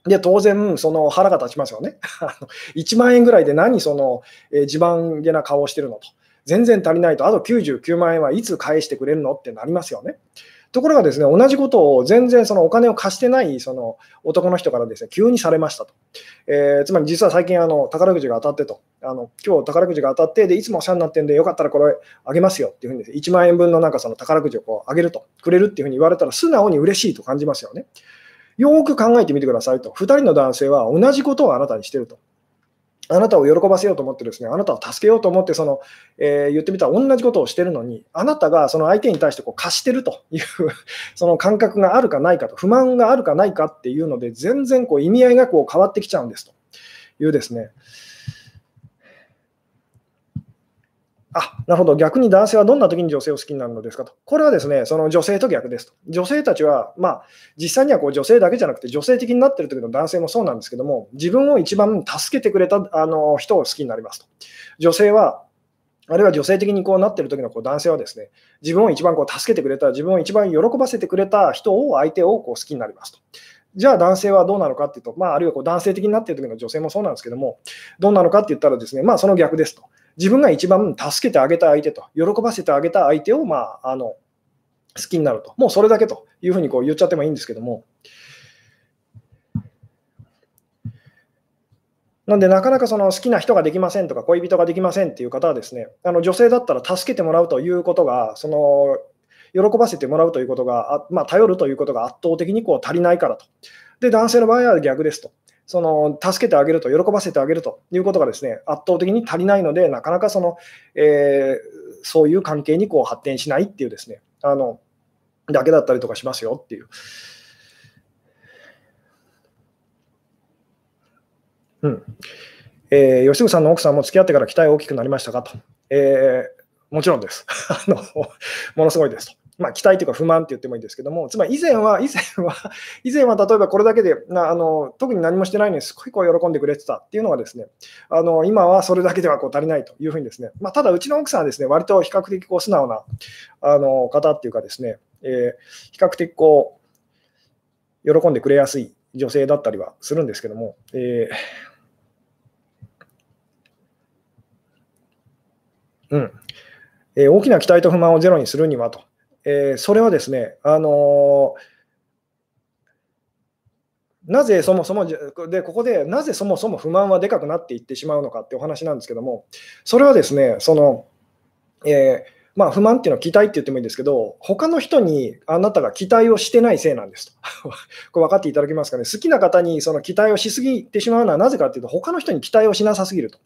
で、当然、その腹が立ちますよね。1万円ぐらいで何その、えー、自慢げな顔をしてるのと。全然足りないと、あと99万円はいつ返してくれるのってなりますよね。ところがですね、同じことを全然そのお金を貸してないその男の人からですね、急にされましたと。えー、つまり実は最近あの宝くじが当たってと。あの今日宝くじが当たって、で、いつもお世話になってんで、よかったらこれあげますよっていうふうにです、ね、1万円分のなんかその宝くじをこうあげると、くれるっていうふうに言われたら、素直に嬉しいと感じますよね。よーく考えてみてくださいと。2人の男性は同じことをあなたにしてると。あなたを喜ばせようと思ってですね、あなたを助けようと思ってその、えー、言ってみたら同じことをしてるのに、あなたがその相手に対してこう貸してるという その感覚があるかないかと、不満があるかないかっていうので、全然こう意味合いがこう変わってきちゃうんですというですね、あなるほど、逆に男性はどんな時に女性を好きになるのですかと。これはですね、その女性と逆ですと。女性たちは、まあ、実際にはこう女性だけじゃなくて、女性的になってる時の男性もそうなんですけども、自分を一番助けてくれたあの人を好きになりますと。女性は、あるいは女性的にこうなってる時のこう男性はですね、自分を一番こう助けてくれた、自分を一番喜ばせてくれた人を、相手をこう好きになりますと。じゃあ男性はどうなのかっていうと、まあ、あるいはこう男性的になっている時の女性もそうなんですけども、どうなのかって言ったらですね、まあ、その逆ですと。自分が一番助けてあげた相手と、喜ばせてあげた相手を、まあ、あの好きになると、もうそれだけというふうにこう言っちゃってもいいんですけども、なんで、なかなかその好きな人ができませんとか、恋人ができませんっていう方はですね、あの女性だったら助けてもらうということが、その喜ばせてもらうということが、まあ、頼るということが圧倒的にこう足りないからと。で、男性の場合は逆ですと。その助けてあげると、喜ばせてあげるということがですね圧倒的に足りないので、なかなかその、えー、そういう関係にこう発展しないっていうですねあのだけだったりとかしますよっていう。うんえー、吉純さんの奥さんも付き合ってから期待大きくなりましたかと。えー、もちろんです。あのものすごいですと。まあ、期待というか不満って言ってもいいんですけども、つまり以前は、以前は、以前は例えばこれだけでな、あの特に何もしてないのにすごいこう喜んでくれてたっていうのがですね、あの今はそれだけではこう足りないというふうにですね、まあ、ただうちの奥さんはですね、割と比較的こう素直なあの方っていうかですね、えー、比較的こう、喜んでくれやすい女性だったりはするんですけども、えーうん。えー、大きな期待と不満をゼロにするにはと。えー、それはですね、あのー、なぜそもそもで、ここでなぜそもそも不満はでかくなっていってしまうのかってお話なんですけども、それはですね、その、えーまあ、不満っていうのは期待って言ってもいいんですけど、他の人にあなたが期待をしてないせいなんですと。これ分かっていただけますかね？好きな方にその期待をしすぎてしまうのはなぜかっていうと、他の人に期待をしなさすぎると。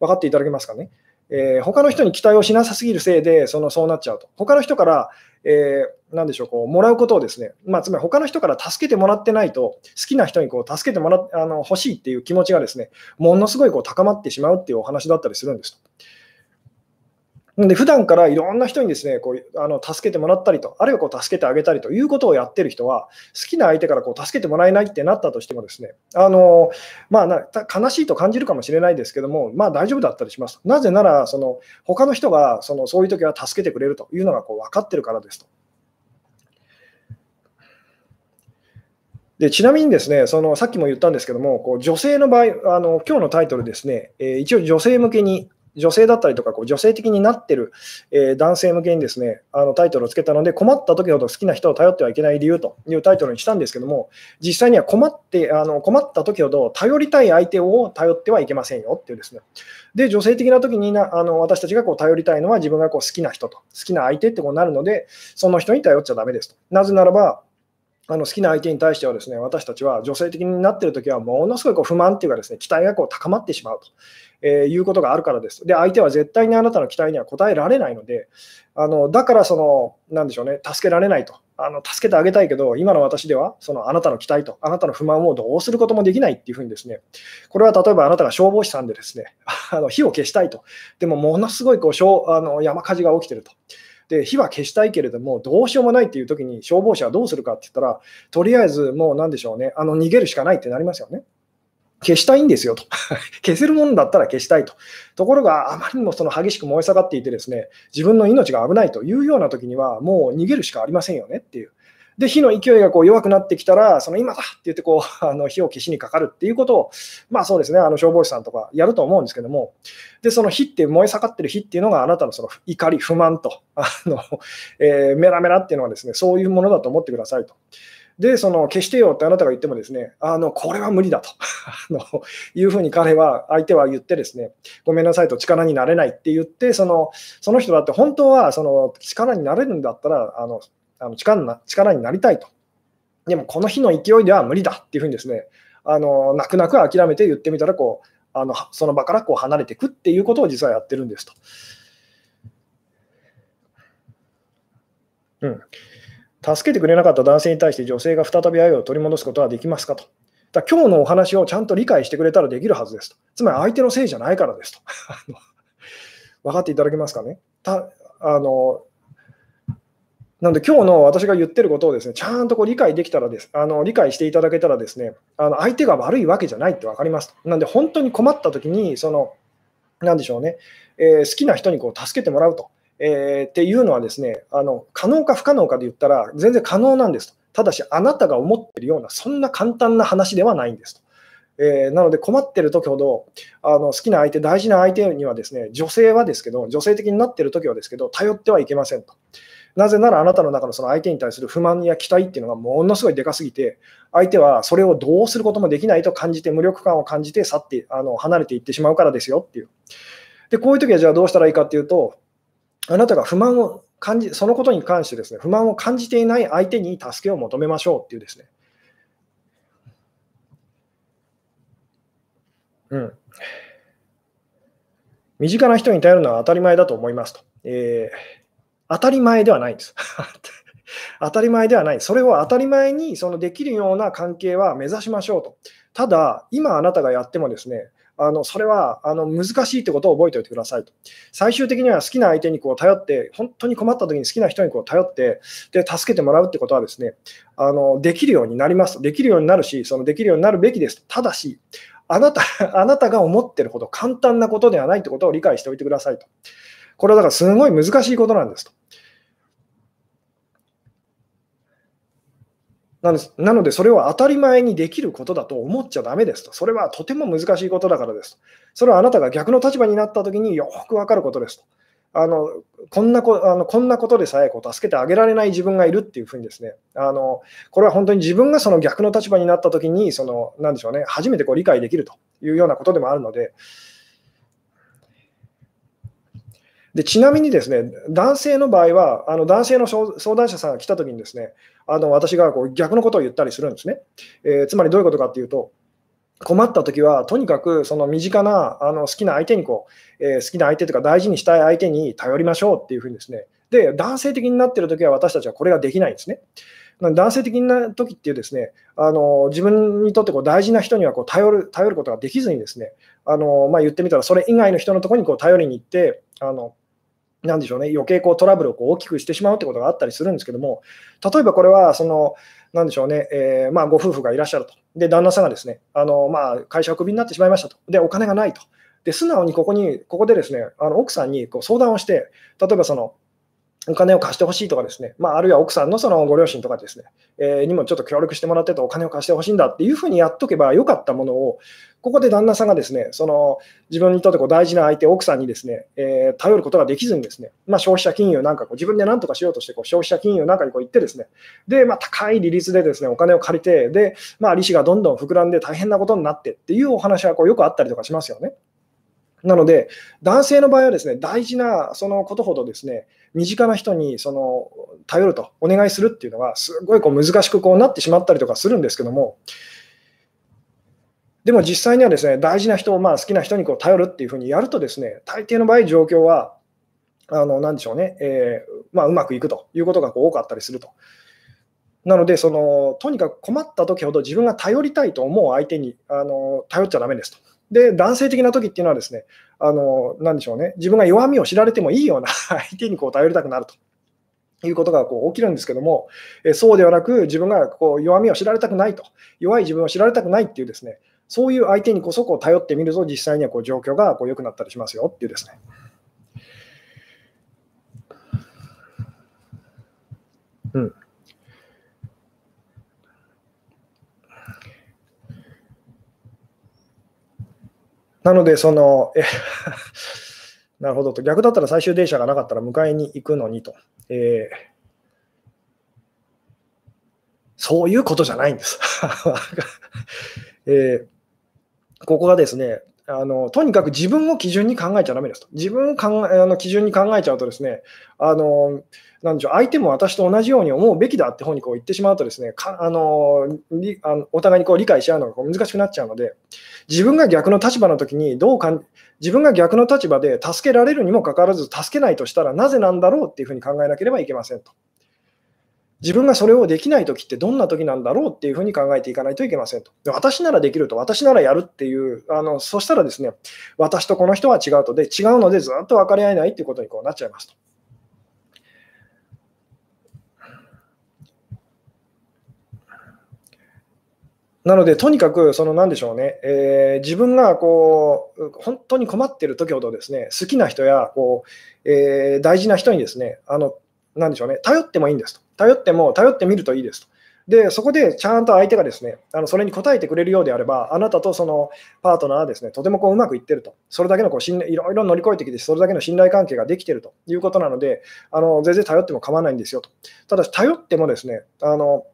分かっていただけますかね？えー、他の人に期待をしなさすぎるせいでそのそうなっちゃうと。他の人から、えー、なんでしょうこうもらうことをですね、まあ、つまり他の人から助けてもらってないと、好きな人にこう助けてもらあの欲しいっていう気持ちがですね、ものすごいこう高まってしまうっていうお話だったりするんですと。で普段からいろんな人にですねこうあの助けてもらったりと、あるいはこう助けてあげたりということをやってる人は、好きな相手からこう助けてもらえないってなったとしても、ですねあの、まあ、悲しいと感じるかもしれないですけども、まあ、大丈夫だったりします。なぜなら、その他の人がそのそういう時は助けてくれるというのがこう分かってるからですと。でちなみにですね、そのさっきも言ったんですけども、こう女性の場合、あの今日のタイトルですね、えー、一応女性向けに女性だったりとか、こう女性的になってる、えー、男性向けにですね、あのタイトルをつけたので、困った時ほど好きな人を頼ってはいけない理由というタイトルにしたんですけども、実際には困ってあの困った時ほど頼りたい相手を頼ってはいけませんよっていうですね。で、女性的な時になあの私たちがこう頼りたいのは自分がこう好きな人と、好きな相手ってことになるので、その人に頼っちゃだめですと。なぜならば、あの好きな相手に対してはですね私たちは女性的になっているときはものすごいこう不満というかですね期待がこう高まってしまうと。えー、いうことがあるからです。で、相手は絶対にあなたの期待には応えられないので、あのだからその、なんでしょうね、助けられないと。あの助けてあげたいけど、今の私ではそのあなたの期待と、あなたの不満をどうすることもできないっていうふうにですね、これは例えばあなたが消防士さんでですね、あの火を消したいと。でもものすごいこうあの山火事が起きてると。で火は消したいけれども、どうしようもないっていう時に消防車はどうするかって言ったら、とりあえずもうなんでしょうね、あの逃げるしかないってなりますよね。消したいんですよと。消せるものだったら消したいと。ところが、あまりにもその激しく燃え盛っていてですね、自分の命が危ないというような時には、もう逃げるしかありませんよねっていう。で、火の勢いがこう弱くなってきたら、その今だって言ってこう あの火を消しにかかるっていうことを、まあそうですね、あの消防士さんとかやると思うんですけども、で、その火って燃え盛ってる火っていうのがあなたのその怒り、不満と、あのえー、メラメラっていうのはですね、そういうものだと思ってくださいと。で、その消してよってあなたが言ってもですね、あのこれは無理だと あのいうふうに彼は、相手は言ってですね、ごめんなさいと力になれないって言って、そのその人だって本当はその力になれるんだったら、あのあの力な力になりたいと。でも、この日の勢いでは無理だっていうふうにですね、あの泣く泣く諦めて言ってみたらこうあの、その場からこう離れていくっていうことを実はやってるんですと。うん、助けてくれなかった男性に対して女性が再び愛を取り戻すことはできますかと。だ今日のお話をちゃんと理解してくれたらできるはずですと。つまり相手のせいじゃないからですと。分かっていただけますかね。たあのなので、今日の私が言ってることをですね、ちゃんとこう理解できたらです、あの理解していただけたらですね、あの相手が悪いわけじゃないって分かりますとなので、本当に困った時に、その、なんでしょうね、えー、好きな人にこう助けてもらうと、えー、っていうのはですね、あの可能か不可能かで言ったら、全然可能なんですと。ただし、あなたが思ってるような、そんな簡単な話ではないんですと。えー、なので困ってる時ほどあの好きな相手、大事な相手にはですね女性はですけど、女性的になってる時はですけど、頼ってはいけませんと。なぜならあなたの中のその相手に対する不満や期待っていうのがものすごいでかすぎて、相手はそれをどうすることもできないと感じて、無力感を感じて去ってあの離れていってしまうからですよっていう。で、こういう時はじゃあどうしたらいいかっていうと、あなたが不満を感じ、そのことに関してですね、不満を感じていない相手に助けを求めましょうっていうですね。うん。身近な人に頼るのは当たり前だと思いますと。えー当たり前ではないんです。当たり前ではない。それを当たり前にそのできるような関係は目指しましょうと。ただ、今あなたがやってもですね、あのそれはあの難しいってことを覚えておいてくださいと。最終的には好きな相手にこう頼って、本当に困った時に好きな人にこう頼って、で助けてもらうってことはですね、あのできるようになります。できるようになるし、そのできるようになるべきです。ただし、あなた あなたが思ってるほど簡単なことではないってことを理解しておいてくださいと。これはだからすごい難しいことなんですと。ななので、それを当たり前にできることだと思っちゃだめですと。それはとても難しいことだからですと。それはあなたが逆の立場になったときによくわかることですと。あのこんなこあのこんなことでさえこう助けてあげられない自分がいるっていうふうにですねあの、これは本当に自分がその逆の立場になったときに、そのなんでしょうね、初めてこう理解できるというようなことでもあるので、でちなみにですね、男性の場合は、あの男性の相談者さんが来たときにですね、あの私がこう逆のことを言ったりするんですね。えー、つまりどういうことかっていうと、困ったときは、とにかくその身近なあの好きな相手にこう、えー、好きな相手とか大事にしたい相手に頼りましょうっていうふうにですね、で、男性的になってるときは私たちはこれができないんですね。男性的な時っていうですね、あの自分にとってこう大事な人にはこう頼る頼ることができずにですね、あのまあ、言ってみたらそれ以外の人のところにこう頼りに行って、あのなんでしょうね、余計こうトラブルをこう大きくしてしまうってことがあったりするんですけども、例えばこれは、その、なんでしょうね、えー、まあ、ご夫婦がいらっしゃると。で、旦那さんがですね、あのまあ、会社をクビになってしまいましたと。で、お金がないと。で、素直にここに、ここでですね、あの奥さんにこう相談をして、例えばその、お金を貸してほしいとかですね、まあ、あるいは奥さんのそのご両親とかですね、えー、にもちょっと協力してもらってとお金を貸してほしいんだっていうふうにやっとけばよかったものを、ここで旦那さんがですね、その自分にとってこう大事な相手、奥さんにですね、えー、頼ることができずにですね、まあ、消費者金融なんかこう自分で何とかしようとしてこう消費者金融なんかにこう行ってですね、で、まあ、高い利率でですね、お金を借りて、で、まあ、利子がどんどん膨らんで大変なことになってっていうお話はこうよくあったりとかしますよね。なので、男性の場合はですね、大事なそのことほどですね、身近な人にその頼ると、お願いするっていうのは、すごいこう難しくこうなってしまったりとかするんですけども、でも実際にはですね、大事な人をまあ好きな人にこう頼るっていうふうにやるとですね、大抵の場合、状況は、あのなんでしょうね、えー、まあ、うまくいくということがこう多かったりすると。なのでその、とにかく困った時ほど自分が頼りたいと思う相手にあの頼っちゃだめですと。で、男性的な時っていうのはですね、あの、なでしょうね、自分が弱みを知られてもいいような 相手にこう頼りたくなると。いうことがこう起きるんですけども、えそうではなく、自分がこう弱みを知られたくないと、弱い自分を知られたくないっていうですね、そういう相手にこそこう頼ってみると、実際にはこう状況がこう良くなったりしますよっていうですね。うん。なので、その、え なるほどと、逆だったら最終電車がなかったら迎えに行くのにと、えー、そういうことじゃないんです。えー、ここがですねあの、とにかく自分を基準に考えちゃだめですと。自分を考えあの基準に考えちゃうとですね、あのなでしょう相手も私と同じように思うべきだって方にこう言ってしまうとですね、かあのあのお互いにこう理解し合うのがこう難しくなっちゃうので、自分が逆の立場の時にどうか自分が逆の立場で助けられるにもかかわらず助けないとしたらなぜなんだろうっていうふうに考えなければいけませんと。自分がそれをできない時ってどんな時なんだろうっていうふうに考えていかないといけませんと。私ならできると、私ならやるっていう、あのそしたらですね、私とこの人は違うと、で違うのでずっと分かり合えないっていうことにこうなっちゃいますと。なので、とにかく、そのなんでしょうね、えー、自分がこう本当に困っている時ほどですね、好きな人やこう、えー、大事な人にですね、あのなんでしょうね、頼ってもいいんですと。頼っても、頼ってみるといいですと。で、そこでちゃんと相手がですね、あのそれに応えてくれるようであれば、あなたとそのパートナーはですね、とてもこううまくいってると。それだけのこう信いろいろ乗り越えてきて、それだけの信頼関係ができてるということなので、あの全然頼っても構わないんですよと。ただし、頼ってもですね、あの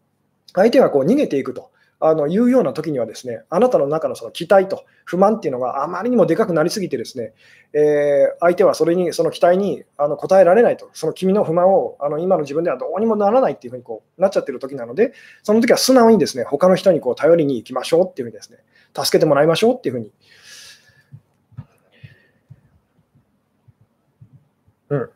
相手がこう逃げていくと。あのいうような時にはですね、あなたの中のその期待と不満っていうのがあまりにもでかくなりすぎてですね、えー、相手はそれに、その期待にあの応えられないと、その君の不満をあの今の自分ではどうにもならないっていうふうにこうなっちゃってる時なので、その時は素直にですね、他の人にこう頼りに行きましょうっていうふうにですね、助けてもらいましょうっていうふうに。うん。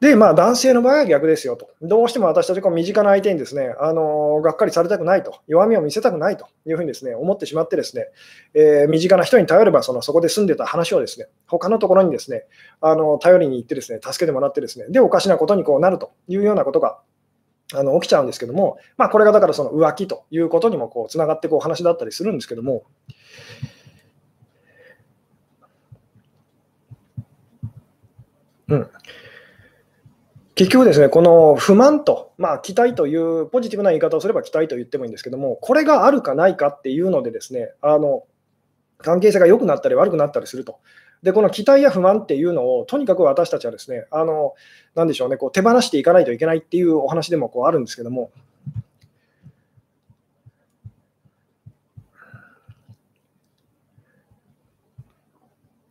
で、まあ、男性の場合は逆ですよと。どうしても私たちこう身近な相手にですね、あのがっかりされたくないと、弱みを見せたくないと。いうふうにですね思ってしまってですね、えー、身近な人に頼ればそのそこで住んでた話をですね、他のところにですね、あの頼りに行ってですね、助けてもらってですね、で、おかしなことにこうなると。いうようなことがあの起きちゃうんですけども、まあ、これがだからその浮気と。いうことにもこうつながってこう話だったりするんですけども、うん、結局ですね、この不満と、まあ、期待という、ポジティブな言い方をすれば期待と言ってもいいんですけども、これがあるかないかっていうので、ですねあの関係性が良くなったり悪くなったりすると。で、この期待や不満っていうのを、とにかく私たちはですね、あのなでしょうね、こう手放していかないといけないっていうお話でもこうあるんですけども、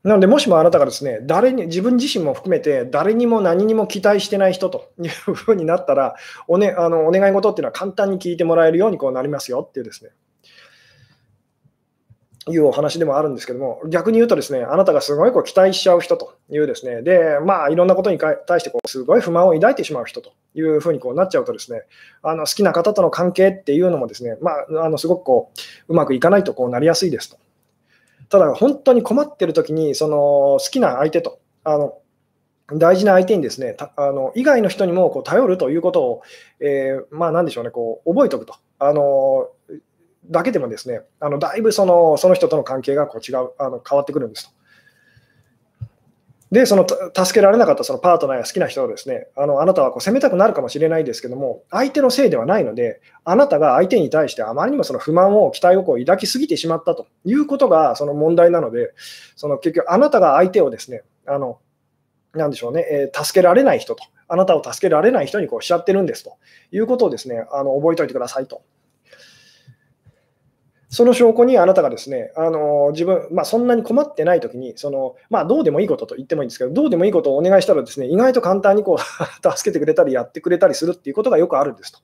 なので、もしもあなたがですね、誰に、自分自身も含めて、誰にも何にも期待してない人というふうになったら、お,、ね、あのお願い事っていうのは簡単に聞いてもらえるようにこうなりますよっていうですね、いうお話でもあるんですけども、逆に言うとですね、あなたがすごいこう期待しちゃう人というですね、で、まあ、いろんなことに対してこうすごい不満を抱いてしまう人というふうにこうなっちゃうとですね、あの好きな方との関係っていうのもですね、まあ、あのすごくこううまくいかないとこうなりやすいですと。ただ、本当に困ってる時に、その好きな相手と、あの大事な相手にですね、あの以外の人にもこう頼るということを、えー、まあ、なんでしょうね、こう覚えておくと。あのだけでもですね、あのだいぶそのその人との関係がこう違うあの変わってくるんですと。で、その助けられなかったそのパートナーや好きな人をですね、あのあなたはこう責めたくなるかもしれないですけども、相手のせいではないので、あなたが相手に対してあまりにもその不満を、期待をこう抱きすぎてしまったということがその問題なので、その結局、あなたが相手をですね、あのなんでしょうね、えー、助けられない人と、あなたを助けられない人にこうしちゃってるんですということをですね、あの覚えておいてくださいと。その証拠にあなたがですね、あの自分、まあ、そんなに困ってないときに、そのまあ、どうでもいいことと言ってもいいんですけど、どうでもいいことをお願いしたら、ですね意外と簡単にこう 助けてくれたり、やってくれたりするっていうことがよくあるんですと。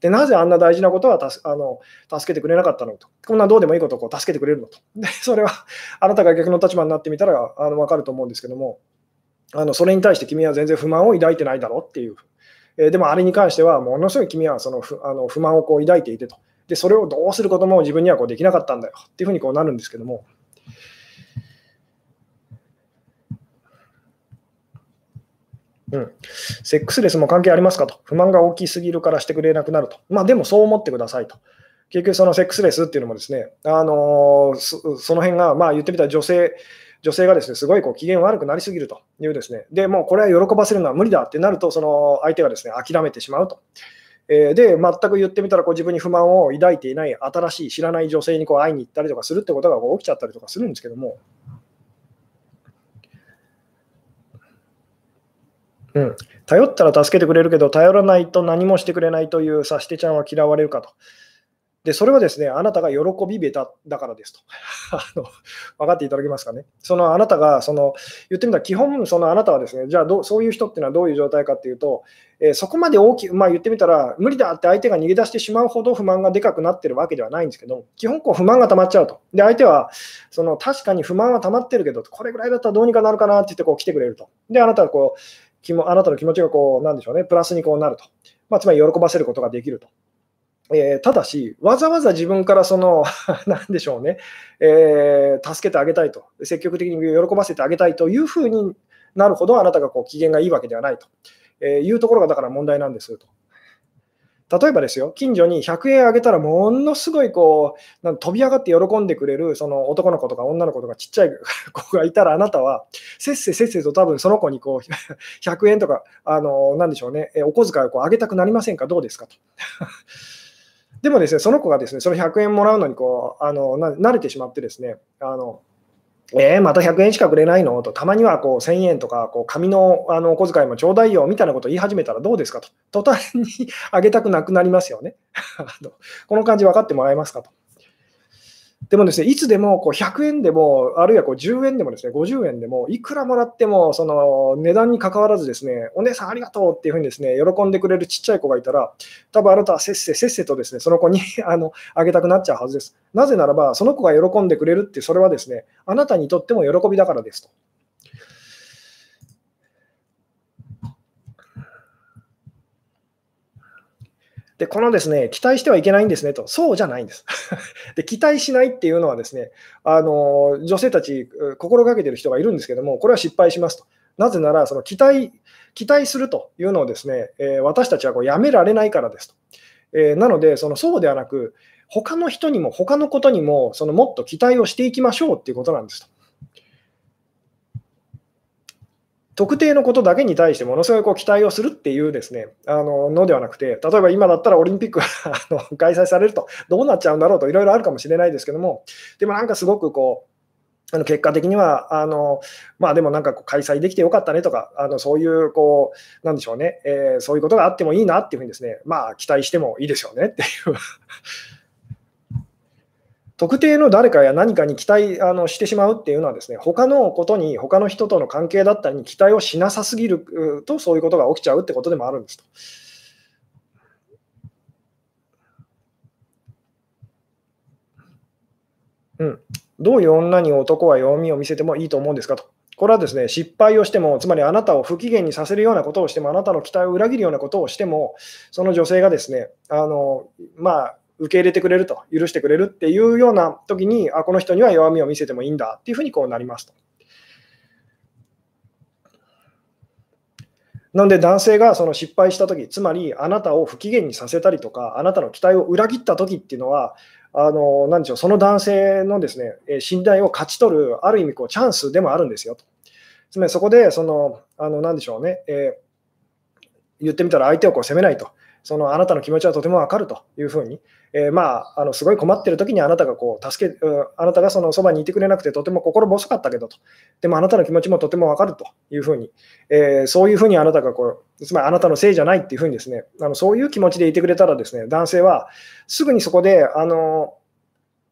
でなぜあんな大事なことはたすあの助けてくれなかったのと、こんなどうでもいいことをこう助けてくれるのと。でそれはあなたが逆の立場になってみたらあの分かると思うんですけども、あのそれに対して君は全然不満を抱いてないだろうっていう。えでもあれに関しては、ものすごい君はその不あの不満をこう抱いていてと。で、それをどうすることも自分にはこうできなかったんだよ。っていうふうにこうなるんですけども。うん、セックスレスも関係ありますかと、不満が大きすぎるからしてくれなくなると、まあ、でもそう思ってくださいと、結局、そのセックスレスっていうのもですね、あのー、その辺が、まあ、言ってみたら女性、女性がですねすごいこう機嫌悪くなりすぎるというですね、でもうこれは喜ばせるのは無理だってなると、その相手がですね諦めてしまうと。えで、全く言ってみたらこう自分に不満を抱いていない新しい知らない女性にこう会いに行ったりとかするってことがこう起きちゃったりとかするんですけども、うん、頼ったら助けてくれるけど、頼らないと何もしてくれないというさしてちゃんは嫌われるかと。で、それはですね、あなたが喜びべただからですと。あの分かっていただけますかね？そのあなたが、その言ってみたら、基本、そのあなたはですね、じゃあど、そういう人っていうのはどういう状態かっていうと、えー、そこまで大きく、まあ、言ってみたら、無理だって相手が逃げ出してしまうほど不満がでかくなってるわけではないんですけど、基本、こう不満が溜まっちゃうと。で、相手は、その確かに不満は溜まってるけど、これぐらいだったらどうにかなるかなって言ってこう来てくれると。で、あなたはこう、気もあなたの気持ちがこう、なんでしょうね、プラスにこうなると。まあ、つまり喜ばせることができると。えー、ただし、わざわざ自分からその、なんでしょうね、えー、助けてあげたいと、積極的に喜ばせてあげたいというふうになるほど、あなたがこう機嫌がいいわけではないと、えいうところがだから問題なんですと。例えばですよ、近所に100円あげたら、ものすごいこうなん飛び上がって喜んでくれるその男の子とか女の子とかちっちゃい子がいたら、あなたはせっせせっせと多分その子にこう100円とか、あのなんでしょうね、お小遣いをこうあげたくなりませんか、どうですか？と。でもですね、その子がですね、その100円もらうのにこうあの慣れてしまってですね、あのえー、また100円しかくれないの？と、たまにはこう1000円とかこう紙のあのお小遣いもちょうだいよみたいなことを言い始めたらどうですか？と、途端に あげたくなくなりますよね。この感じ分かってもらえますか？と。でもですね、いつでもこう100円でも、あるいはこう10円でもですね、50円でも、いくらもらっても、その値段に関わらずですね、お姉さんありがとうっていうふうにですね、喜んでくれるちっちゃい子がいたら、多分あなたはせっせせっせとですね、その子に あのあげたくなっちゃうはずです。なぜならば、その子が喜んでくれるって、それはですね、あなたにとっても喜びだからですと。で、このですね、期待してはいけないんですねと、そうじゃないんです。で、期待しないっていうのはですね、あの女性たち、心がけてる人がいるんですけども、これは失敗しますと。なぜなら、その期待、期待するというのをですね、えー、私たちはこうやめられないからですと。えー、なので、そのそうではなく、他の人にも、他のことにも、そのもっと期待をしていきましょうっていうことなんですと。特定のことだけに対してものすごいこう期待をするっていうですねあののではなくて、例えば今だったらオリンピックが開催されると、どうなっちゃうんだろうといろいろあるかもしれないですけども、でもなんかすごくこう、あの結果的には、あのまあ、でもなんかこう開催できてよかったねとか、あのそういうこう、なんでしょうね、えー、そういうことがあってもいいなっていうふうにですね、まあ、期待してもいいでしょうねっていう。特定の誰かや何かに期待あのしてしまうっていうのはですね、他のことに、他の人との関係だったりに期待をしなさすぎると、そういうことが起きちゃうってことでもあるんですと。うん、どういう女に男は弱みを見せてもいいと思うんですかと。これはですね、失敗をしても、つまりあなたを不機嫌にさせるようなことをしても、あなたの期待を裏切るようなことをしても、その女性がですね、あのまあ、受け入れてくれると、許してくれるっていうような時に、あこの人には弱みを見せてもいいんだっていうふうにこうなりますと。なので男性がその失敗したとき、つまりあなたを不機嫌にさせたりとか、あなたの期待を裏切ったときっていうのは、あのなんでしょうその男性のですね信頼を勝ち取る、ある意味こうチャンスでもあるんですよと。つまりそこでその、あのなんでしょうね、えー、言ってみたら相手をこう責めないと。そのあなたの気持ちはとてもわかるというふうに、えー、まあ、あのすごい困ってる時にあなたがこう助け、うあなたがそのそばにいてくれなくてとても心細かったけどと、でもあなたの気持ちもとてもわかるというふうに、えー、そういうふうにあなたがこう、つまりあなたのせいじゃないっていうふうにですね、あのそういう気持ちでいてくれたらですね、男性はすぐにそこで、あの、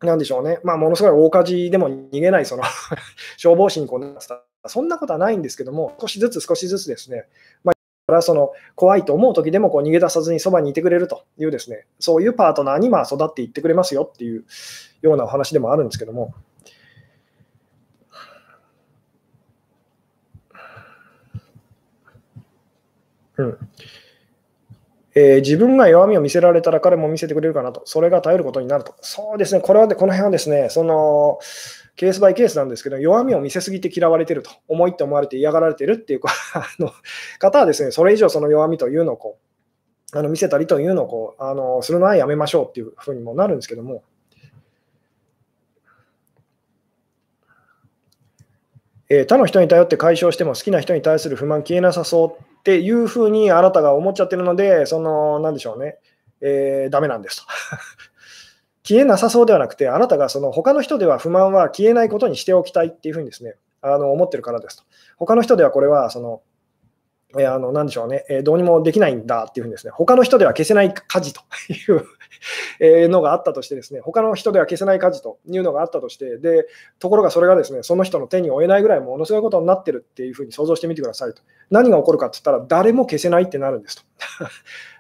なんでしょうね、まあ、ものすごい大火事でも逃げないその 消防士にこうなってた、そんなことはないんですけども、少しずつ少しずつですね、まあからその怖いと思う時でもこう逃げ出さずにそばにいてくれるというですねそういうパートナーにまあ育っていってくれますよっていうようなお話でもあるんですけども。うんえー、自分が弱みを見せられたら彼も見せてくれるかなと、それが頼ることになると。そうですね、これは、ね、この辺はですね、そのケースバイケースなんですけど、弱みを見せすぎて嫌われてると、重いって思われて嫌がられてるっていう あの方はですね、それ以上その弱みというのをこうあの見せたりというのをこうあのするのはやめましょうっていうふうにもなるんですけども。えー、他の人に頼って解消しても好きな人に対する不満消えなさそうっていうふうにあなたが思っちゃってるので、その、なんでしょうね、えー、ダメなんですと。消えなさそうではなくて、あなたがその他の人では不満は消えないことにしておきたいっていうふうにですね、あの思ってるからですと。他の人ではこれはその、えー、あの、なんでしょうね、えー、どうにもできないんだっていうふうにですね、他の人では消せない火事というえのがあったとしてですね、他の人では消せない火事というのがあったとして、で、ところがそれがですね、その人の手に負えないぐらいものすごいことになってるっていうふうに想像してみてくださいと。何が起こるかって言ったら、誰も消せないってなるんですと。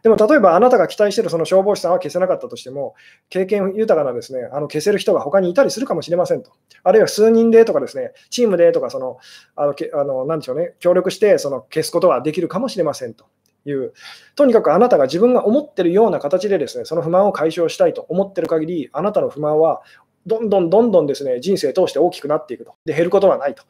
でも例えばあなたが期待しているその消防士さんは消せなかったとしても、経験豊かなですねあの消せる人が他にいたりするかもしれませんと。あるいは数人でとかですね、チームでとかその、あのあのなんでしょうね、協力してその消すことはできるかもしれませんと。いう、とにかくあなたが自分が思ってるような形でですね、その不満を解消したいと思ってる限り、あなたの不満はどんどんどんどんですね人生通して大きくなっていくと。で、減ることはないと。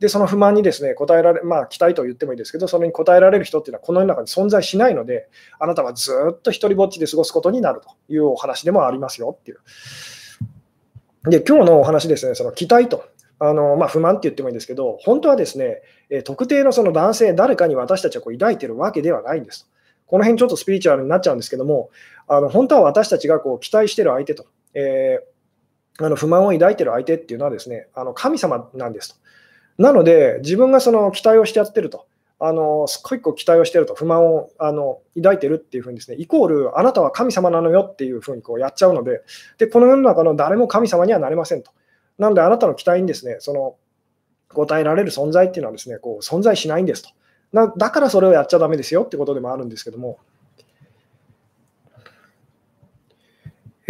で、その不満にですね答えられ、まあ、期待と言ってもいいですけど、それに応えられる人っていうのはこの世の中に存在しないので、あなたはずっと一人ぼっちで過ごすことになるというお話でもありますよっていう。で、今日のお話ですね、その期待と。あのまあ、不満って言ってもいいんですけど、本当はですね、え特定のその男性、誰かに私たちはこう抱いてるわけではないんですと。この辺ちょっとスピリチュアルになっちゃうんですけども、あの本当は私たちがこう期待してる相手と、えーあの不満を抱いてる相手っていうのはですね、あの神様なんですと。なので、自分がその期待をしてやってると、あのすっごいこう期待をしてると、不満をあの抱いてるっていうふうにですね、イコール、あなたは神様なのよっていうふうにこうやっちゃうので、で、この世の中の誰も神様にはなれませんと。なので、あなたの期待にですね、その答えられる存在っていうのはですね、こう存在しないんですと。だからそれをやっちゃだめですよってことでもあるんですけども、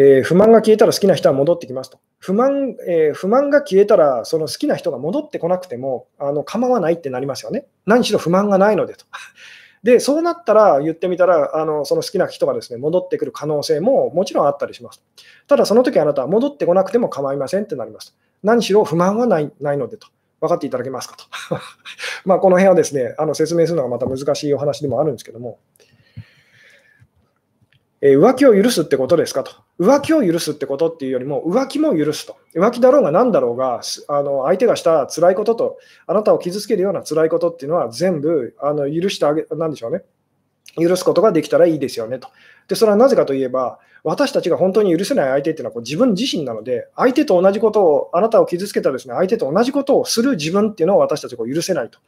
えー、不満が消えたら好きな人は戻ってきますと。不満,、えー、不満が消えたら、その好きな人が戻ってこなくてもあの構わないってなりますよね。何しろ不満がないのでと。で、そうなったら、言ってみたら、あのその好きな人がですね戻ってくる可能性ももちろんあったりします。ただ、その時あなたは戻ってこなくても構いませんってなります。何しろ不満はないないのでと。分かっていただけますかと。まあこの辺はですね、あの説明するのがまた難しいお話でもあるんですけども、え浮気を許すってことですかと。浮気を許すってことっていうよりも、浮気も許すと。浮気だろうが何だろうが、あの相手がした辛いことと、あなたを傷つけるような辛いことっていうのは全部あの許してあげ、なんでしょうね。許すことができたらいいですよねと。で、それはなぜかといえば、私たちが本当に許せない相手っていうのはこう自分自身なので、相手と同じことを、あなたを傷つけたですね、相手と同じことをする自分っていうのを私たちが許せないと。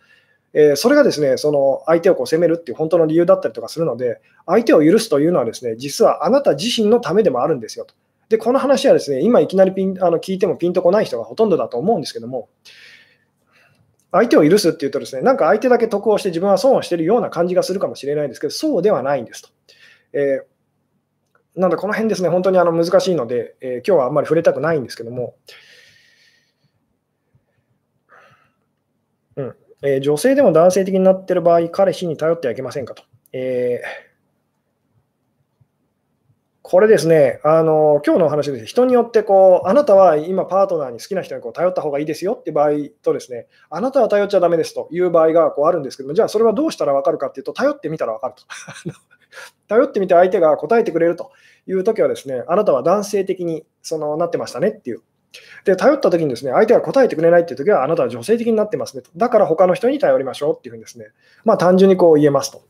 えー、それがですねその相手をこう責めるっていう本当の理由だったりとかするので、相手を許すというのはですね実はあなた自身のためでもあるんですよと。で、この話はですね今いきなりピンあの聞いてもピンとこない人がほとんどだと思うんですけども、相手を許すっていうとですね、なんか相手だけ得をして自分は損をしているような感じがするかもしれないんですけど、そうではないんですと。えー、なので、この辺ですね、本当にあの難しいので、えー、今日はあんまり触れたくないんですけども、うん、えー、女性でも男性的になっている場合、彼氏に頼ってはいけませんかと。えこれですね、あの今日のお話です。人によってこう、あなたは今、パートナーに好きな人にこう頼った方がいいですよって場合とですね、あなたは頼っちゃだめですという場合がこうあるんですけども、じゃあそれはどうしたら分かるかっていうと、頼ってみたら分かると。頼ってみて相手が答えてくれるというときはですね、あなたは男性的にそのなってましたねっていう。で、頼った時にですね、相手が答えてくれないっていう時は、あなたは女性的になってますねと。だから他の人に頼りましょうっていうふうにですね、まあ単純にこう言えますと。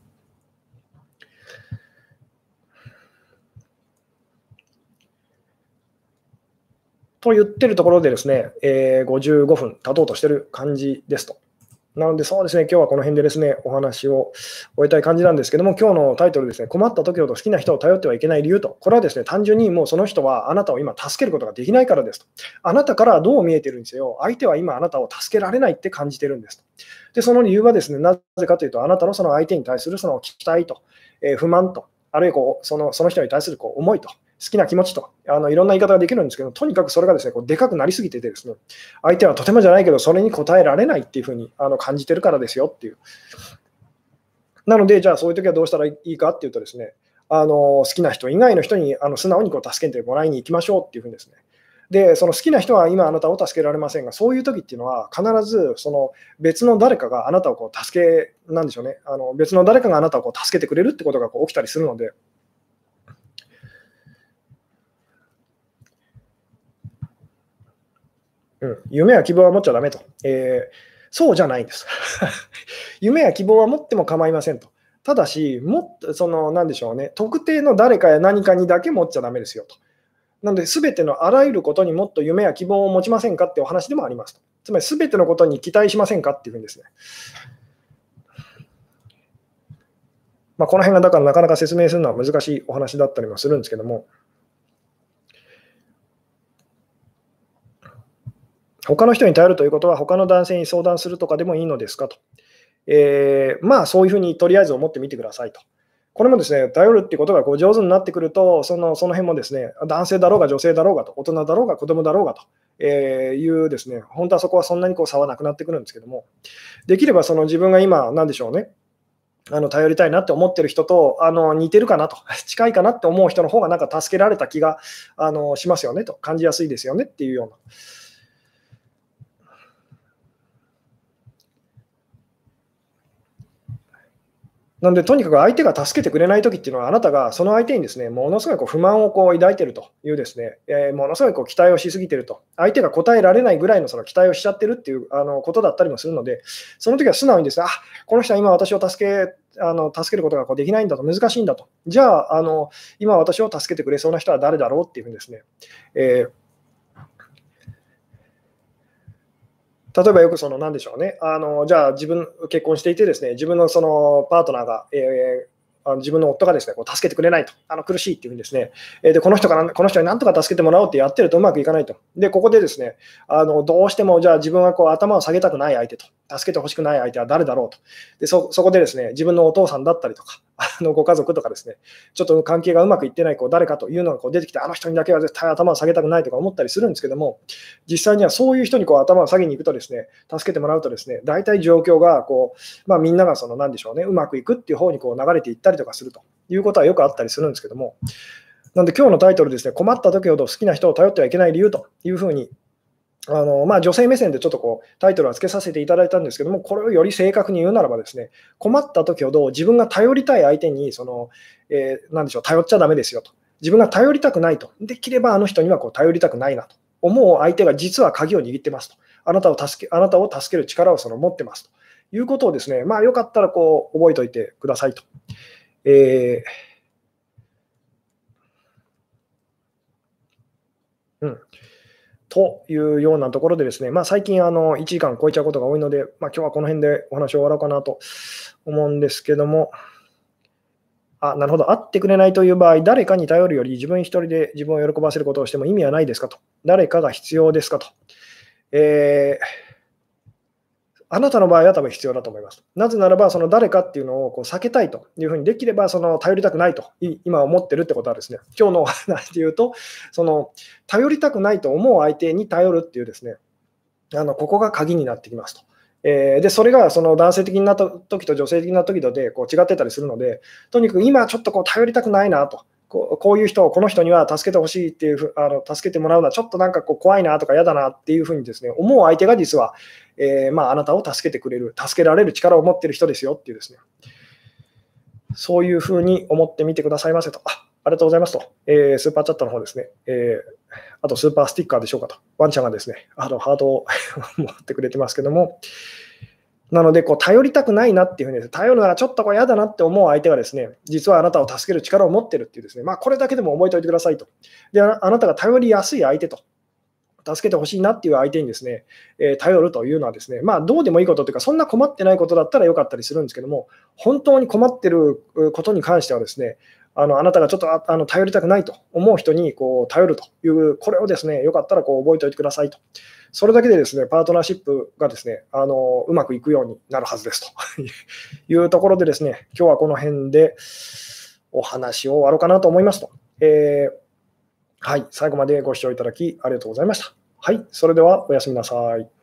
と言ってるところでですね、えー、55分経とうとしてる感じですと。なので、そうですね、今日はこの辺でですね、お話を終えたい感じなんですけども、今日のタイトルですね、困った時ほど好きな人を頼ってはいけない理由と、これはですね、単純にもうその人はあなたを今助けることができないからですと。あなたからどう見えてるんですよ、相手は今あなたを助けられないって感じてるんですと。で、その理由はですね、なぜかというと、あなたのその相手に対するその期待と、えー、不満と、あるいはこうそのその人に対するこう思いと、好きな気持ちとあのいろんな言い方ができるんですけど、とにかくそれがですねこうでかくなりすぎててですね、相手はとてもじゃないけど、それに応えられないっていうふうにあの感じてるからですよっていう。なので、じゃあそういう時はどうしたらいいかっていうとですね、あの好きな人以外の人にあの素直にこう助けてもらいに行きましょうっていうふうにですね。で、その好きな人は今あなたを助けられませんが、そういう時っていうのは必ずその別の誰かがあなたをこう助け、なんでしょうね、あの別の誰かがあなたをこう助けてくれるってことがこう起きたりするので、うん、夢や希望は持っちゃだめと、えー、そうじゃないんです。夢や希望は持っても構いませんと。ただし、もその、なんでしょうね、特定の誰かや何かにだけ持っちゃだめですよと。なので、すべてのあらゆることにもっと夢や希望を持ちませんかってお話でもありますと。つまり、すべてのことに期待しませんかっていうふうにですね。まあ、この辺がだからなかなか説明するのは難しいお話だったりもするんですけども。他の人に頼るということは、他の男性に相談するとかでもいいのですかと。えー、まあ、そういうふうにとりあえず思ってみてくださいと。これもですね、頼るっていうことがこう上手になってくると、そのその辺もですね、男性だろうが女性だろうがと、大人だろうが子供だろうがと、えいうですね、本当はそこはそんなにこう差はなくなってくるんですけども、できればその自分が今、なんでしょうね、あの頼りたいなって思ってる人とあの似てるかなと、近いかなって思う人の方がなんか助けられた気があのしますよねと、感じやすいですよねっていうような。なので、とにかく相手が助けてくれないときっていうのは、あなたがその相手にですね、ものすごいこう不満をこう抱いてるというですね、えー、ものすごいこう期待をしすぎてると、相手が答えられないぐらいのその期待をしちゃってるっていうあのことだったりもするので、その時は素直にですね、あこの人は今私を助けあの助けることがこうできないんだと、難しいんだと、じゃああの、今私を助けてくれそうな人は誰だろうっていうふうにですね、えー例えばよくその、なんでしょうね、あのじゃあ自分、結婚していてですね、自分のそのパートナーが、えーあの自分の夫がですねこう助けてくれないと、あの苦しいっていうふうにですね、えでこの人からこの人になんとか助けてもらおうってやってるとうまくいかないと。で、ここでですね、あのどうしてもじゃあ自分はこう頭を下げたくない相手と、助けてほしくない相手は誰だろうと。でそこでですね、自分のお父さんだったりとか、あのご家族とかですね、ちょっと関係がうまくいってないこう誰かというのがこう出てきて、あの人にだけは絶対頭を下げたくないとか思ったりするんですけども、実際にはそういう人にこう頭を下げに行くとですね、助けてもらうとですね、大体状況がこう、まあ、みんながその何でしょうね、うまくいくっていう方にこう流れていったりとかすると。いうことはよくあったりするんですけども、なんで今日のタイトルですね、困った時ほど好きな人を頼ってはいけない理由というふうにあのまあ、女性目線でちょっとこうタイトルはつけさせていただいたんですけども、これをより正確に言うならば、ですね困った時ほど自分が頼りたい相手にその、えー、なんでしょう頼っちゃだめですよと、自分が頼りたくないと、できればあの人にはこう頼りたくないなと。思う相手が実は鍵を握ってますと、あなたを助けあなたを助ける力をその持ってますと。いうことをですね、まあ、よかったらこう覚えておいてくださいと。えーうん。というようなところでですね、まあ、最近あの1時間超えちゃうことが多いので、まあ、今日はこの辺でお話を終わろうかなと思うんですけども、あ、なるほど、会ってくれないという場合、誰かに頼るより自分一人で自分を喜ばせることをしても意味はないですかと。誰かが必要ですかと。えーあなたの場合は多分必要だと思います。なぜならば、その誰かっていうのをこう避けたいというふうにできれば、その頼りたくないと今思ってるってことはですね、今日の話で言うと、その頼りたくないと思う相手に頼るっていうですね、あのここが鍵になってきますと。えー、でそれがその男性的な時と女性的な時とでこう違ってたりするので、とにかく今ちょっとこう頼りたくないなと、こうこういう人を、この人には助けてほしいっていうあの、助けてもらうのはちょっとなんかこう怖いなとか嫌だなっていうふうにですね思う相手が実は、えー、まあ、あなたを助けてくれる、助けられる力を持っている人ですよっていうですね、そういうふうに思ってみてくださいませと。あありがとうございますと、えー、スーパーチャットの方ですね、えー、あとスーパースティッカーでしょうかと、ワンちゃんがですね、あのハートを 持ってくれてますけども、なので、こう頼りたくないなっていうふうに、頼るならちょっとこう嫌だなって思う相手がですね、実はあなたを助ける力を持ってるっていうですね、まあ、これだけでも覚えておいてくださいと。で、あなたが頼りやすい相手と。助けてほしいなっていう相手にですね、えー、頼るというのはですね、まあ、どうでもいいことというか、そんな困ってないことだったらよかったりするんですけども、本当に困ってることに関してはですね、あのあなたがちょっとあの頼りたくないと思う人にこう頼るという、これをですね、よかったらこう覚えておいてくださいと。それだけでですね、パートナーシップがですね、あのうまくいくようになるはずですと いうところでですね、今日はこの辺でお話を終わろうかなと思いますと。えー、はい、最後までご視聴いただきありがとうございました。はい、それではおやすみなさい。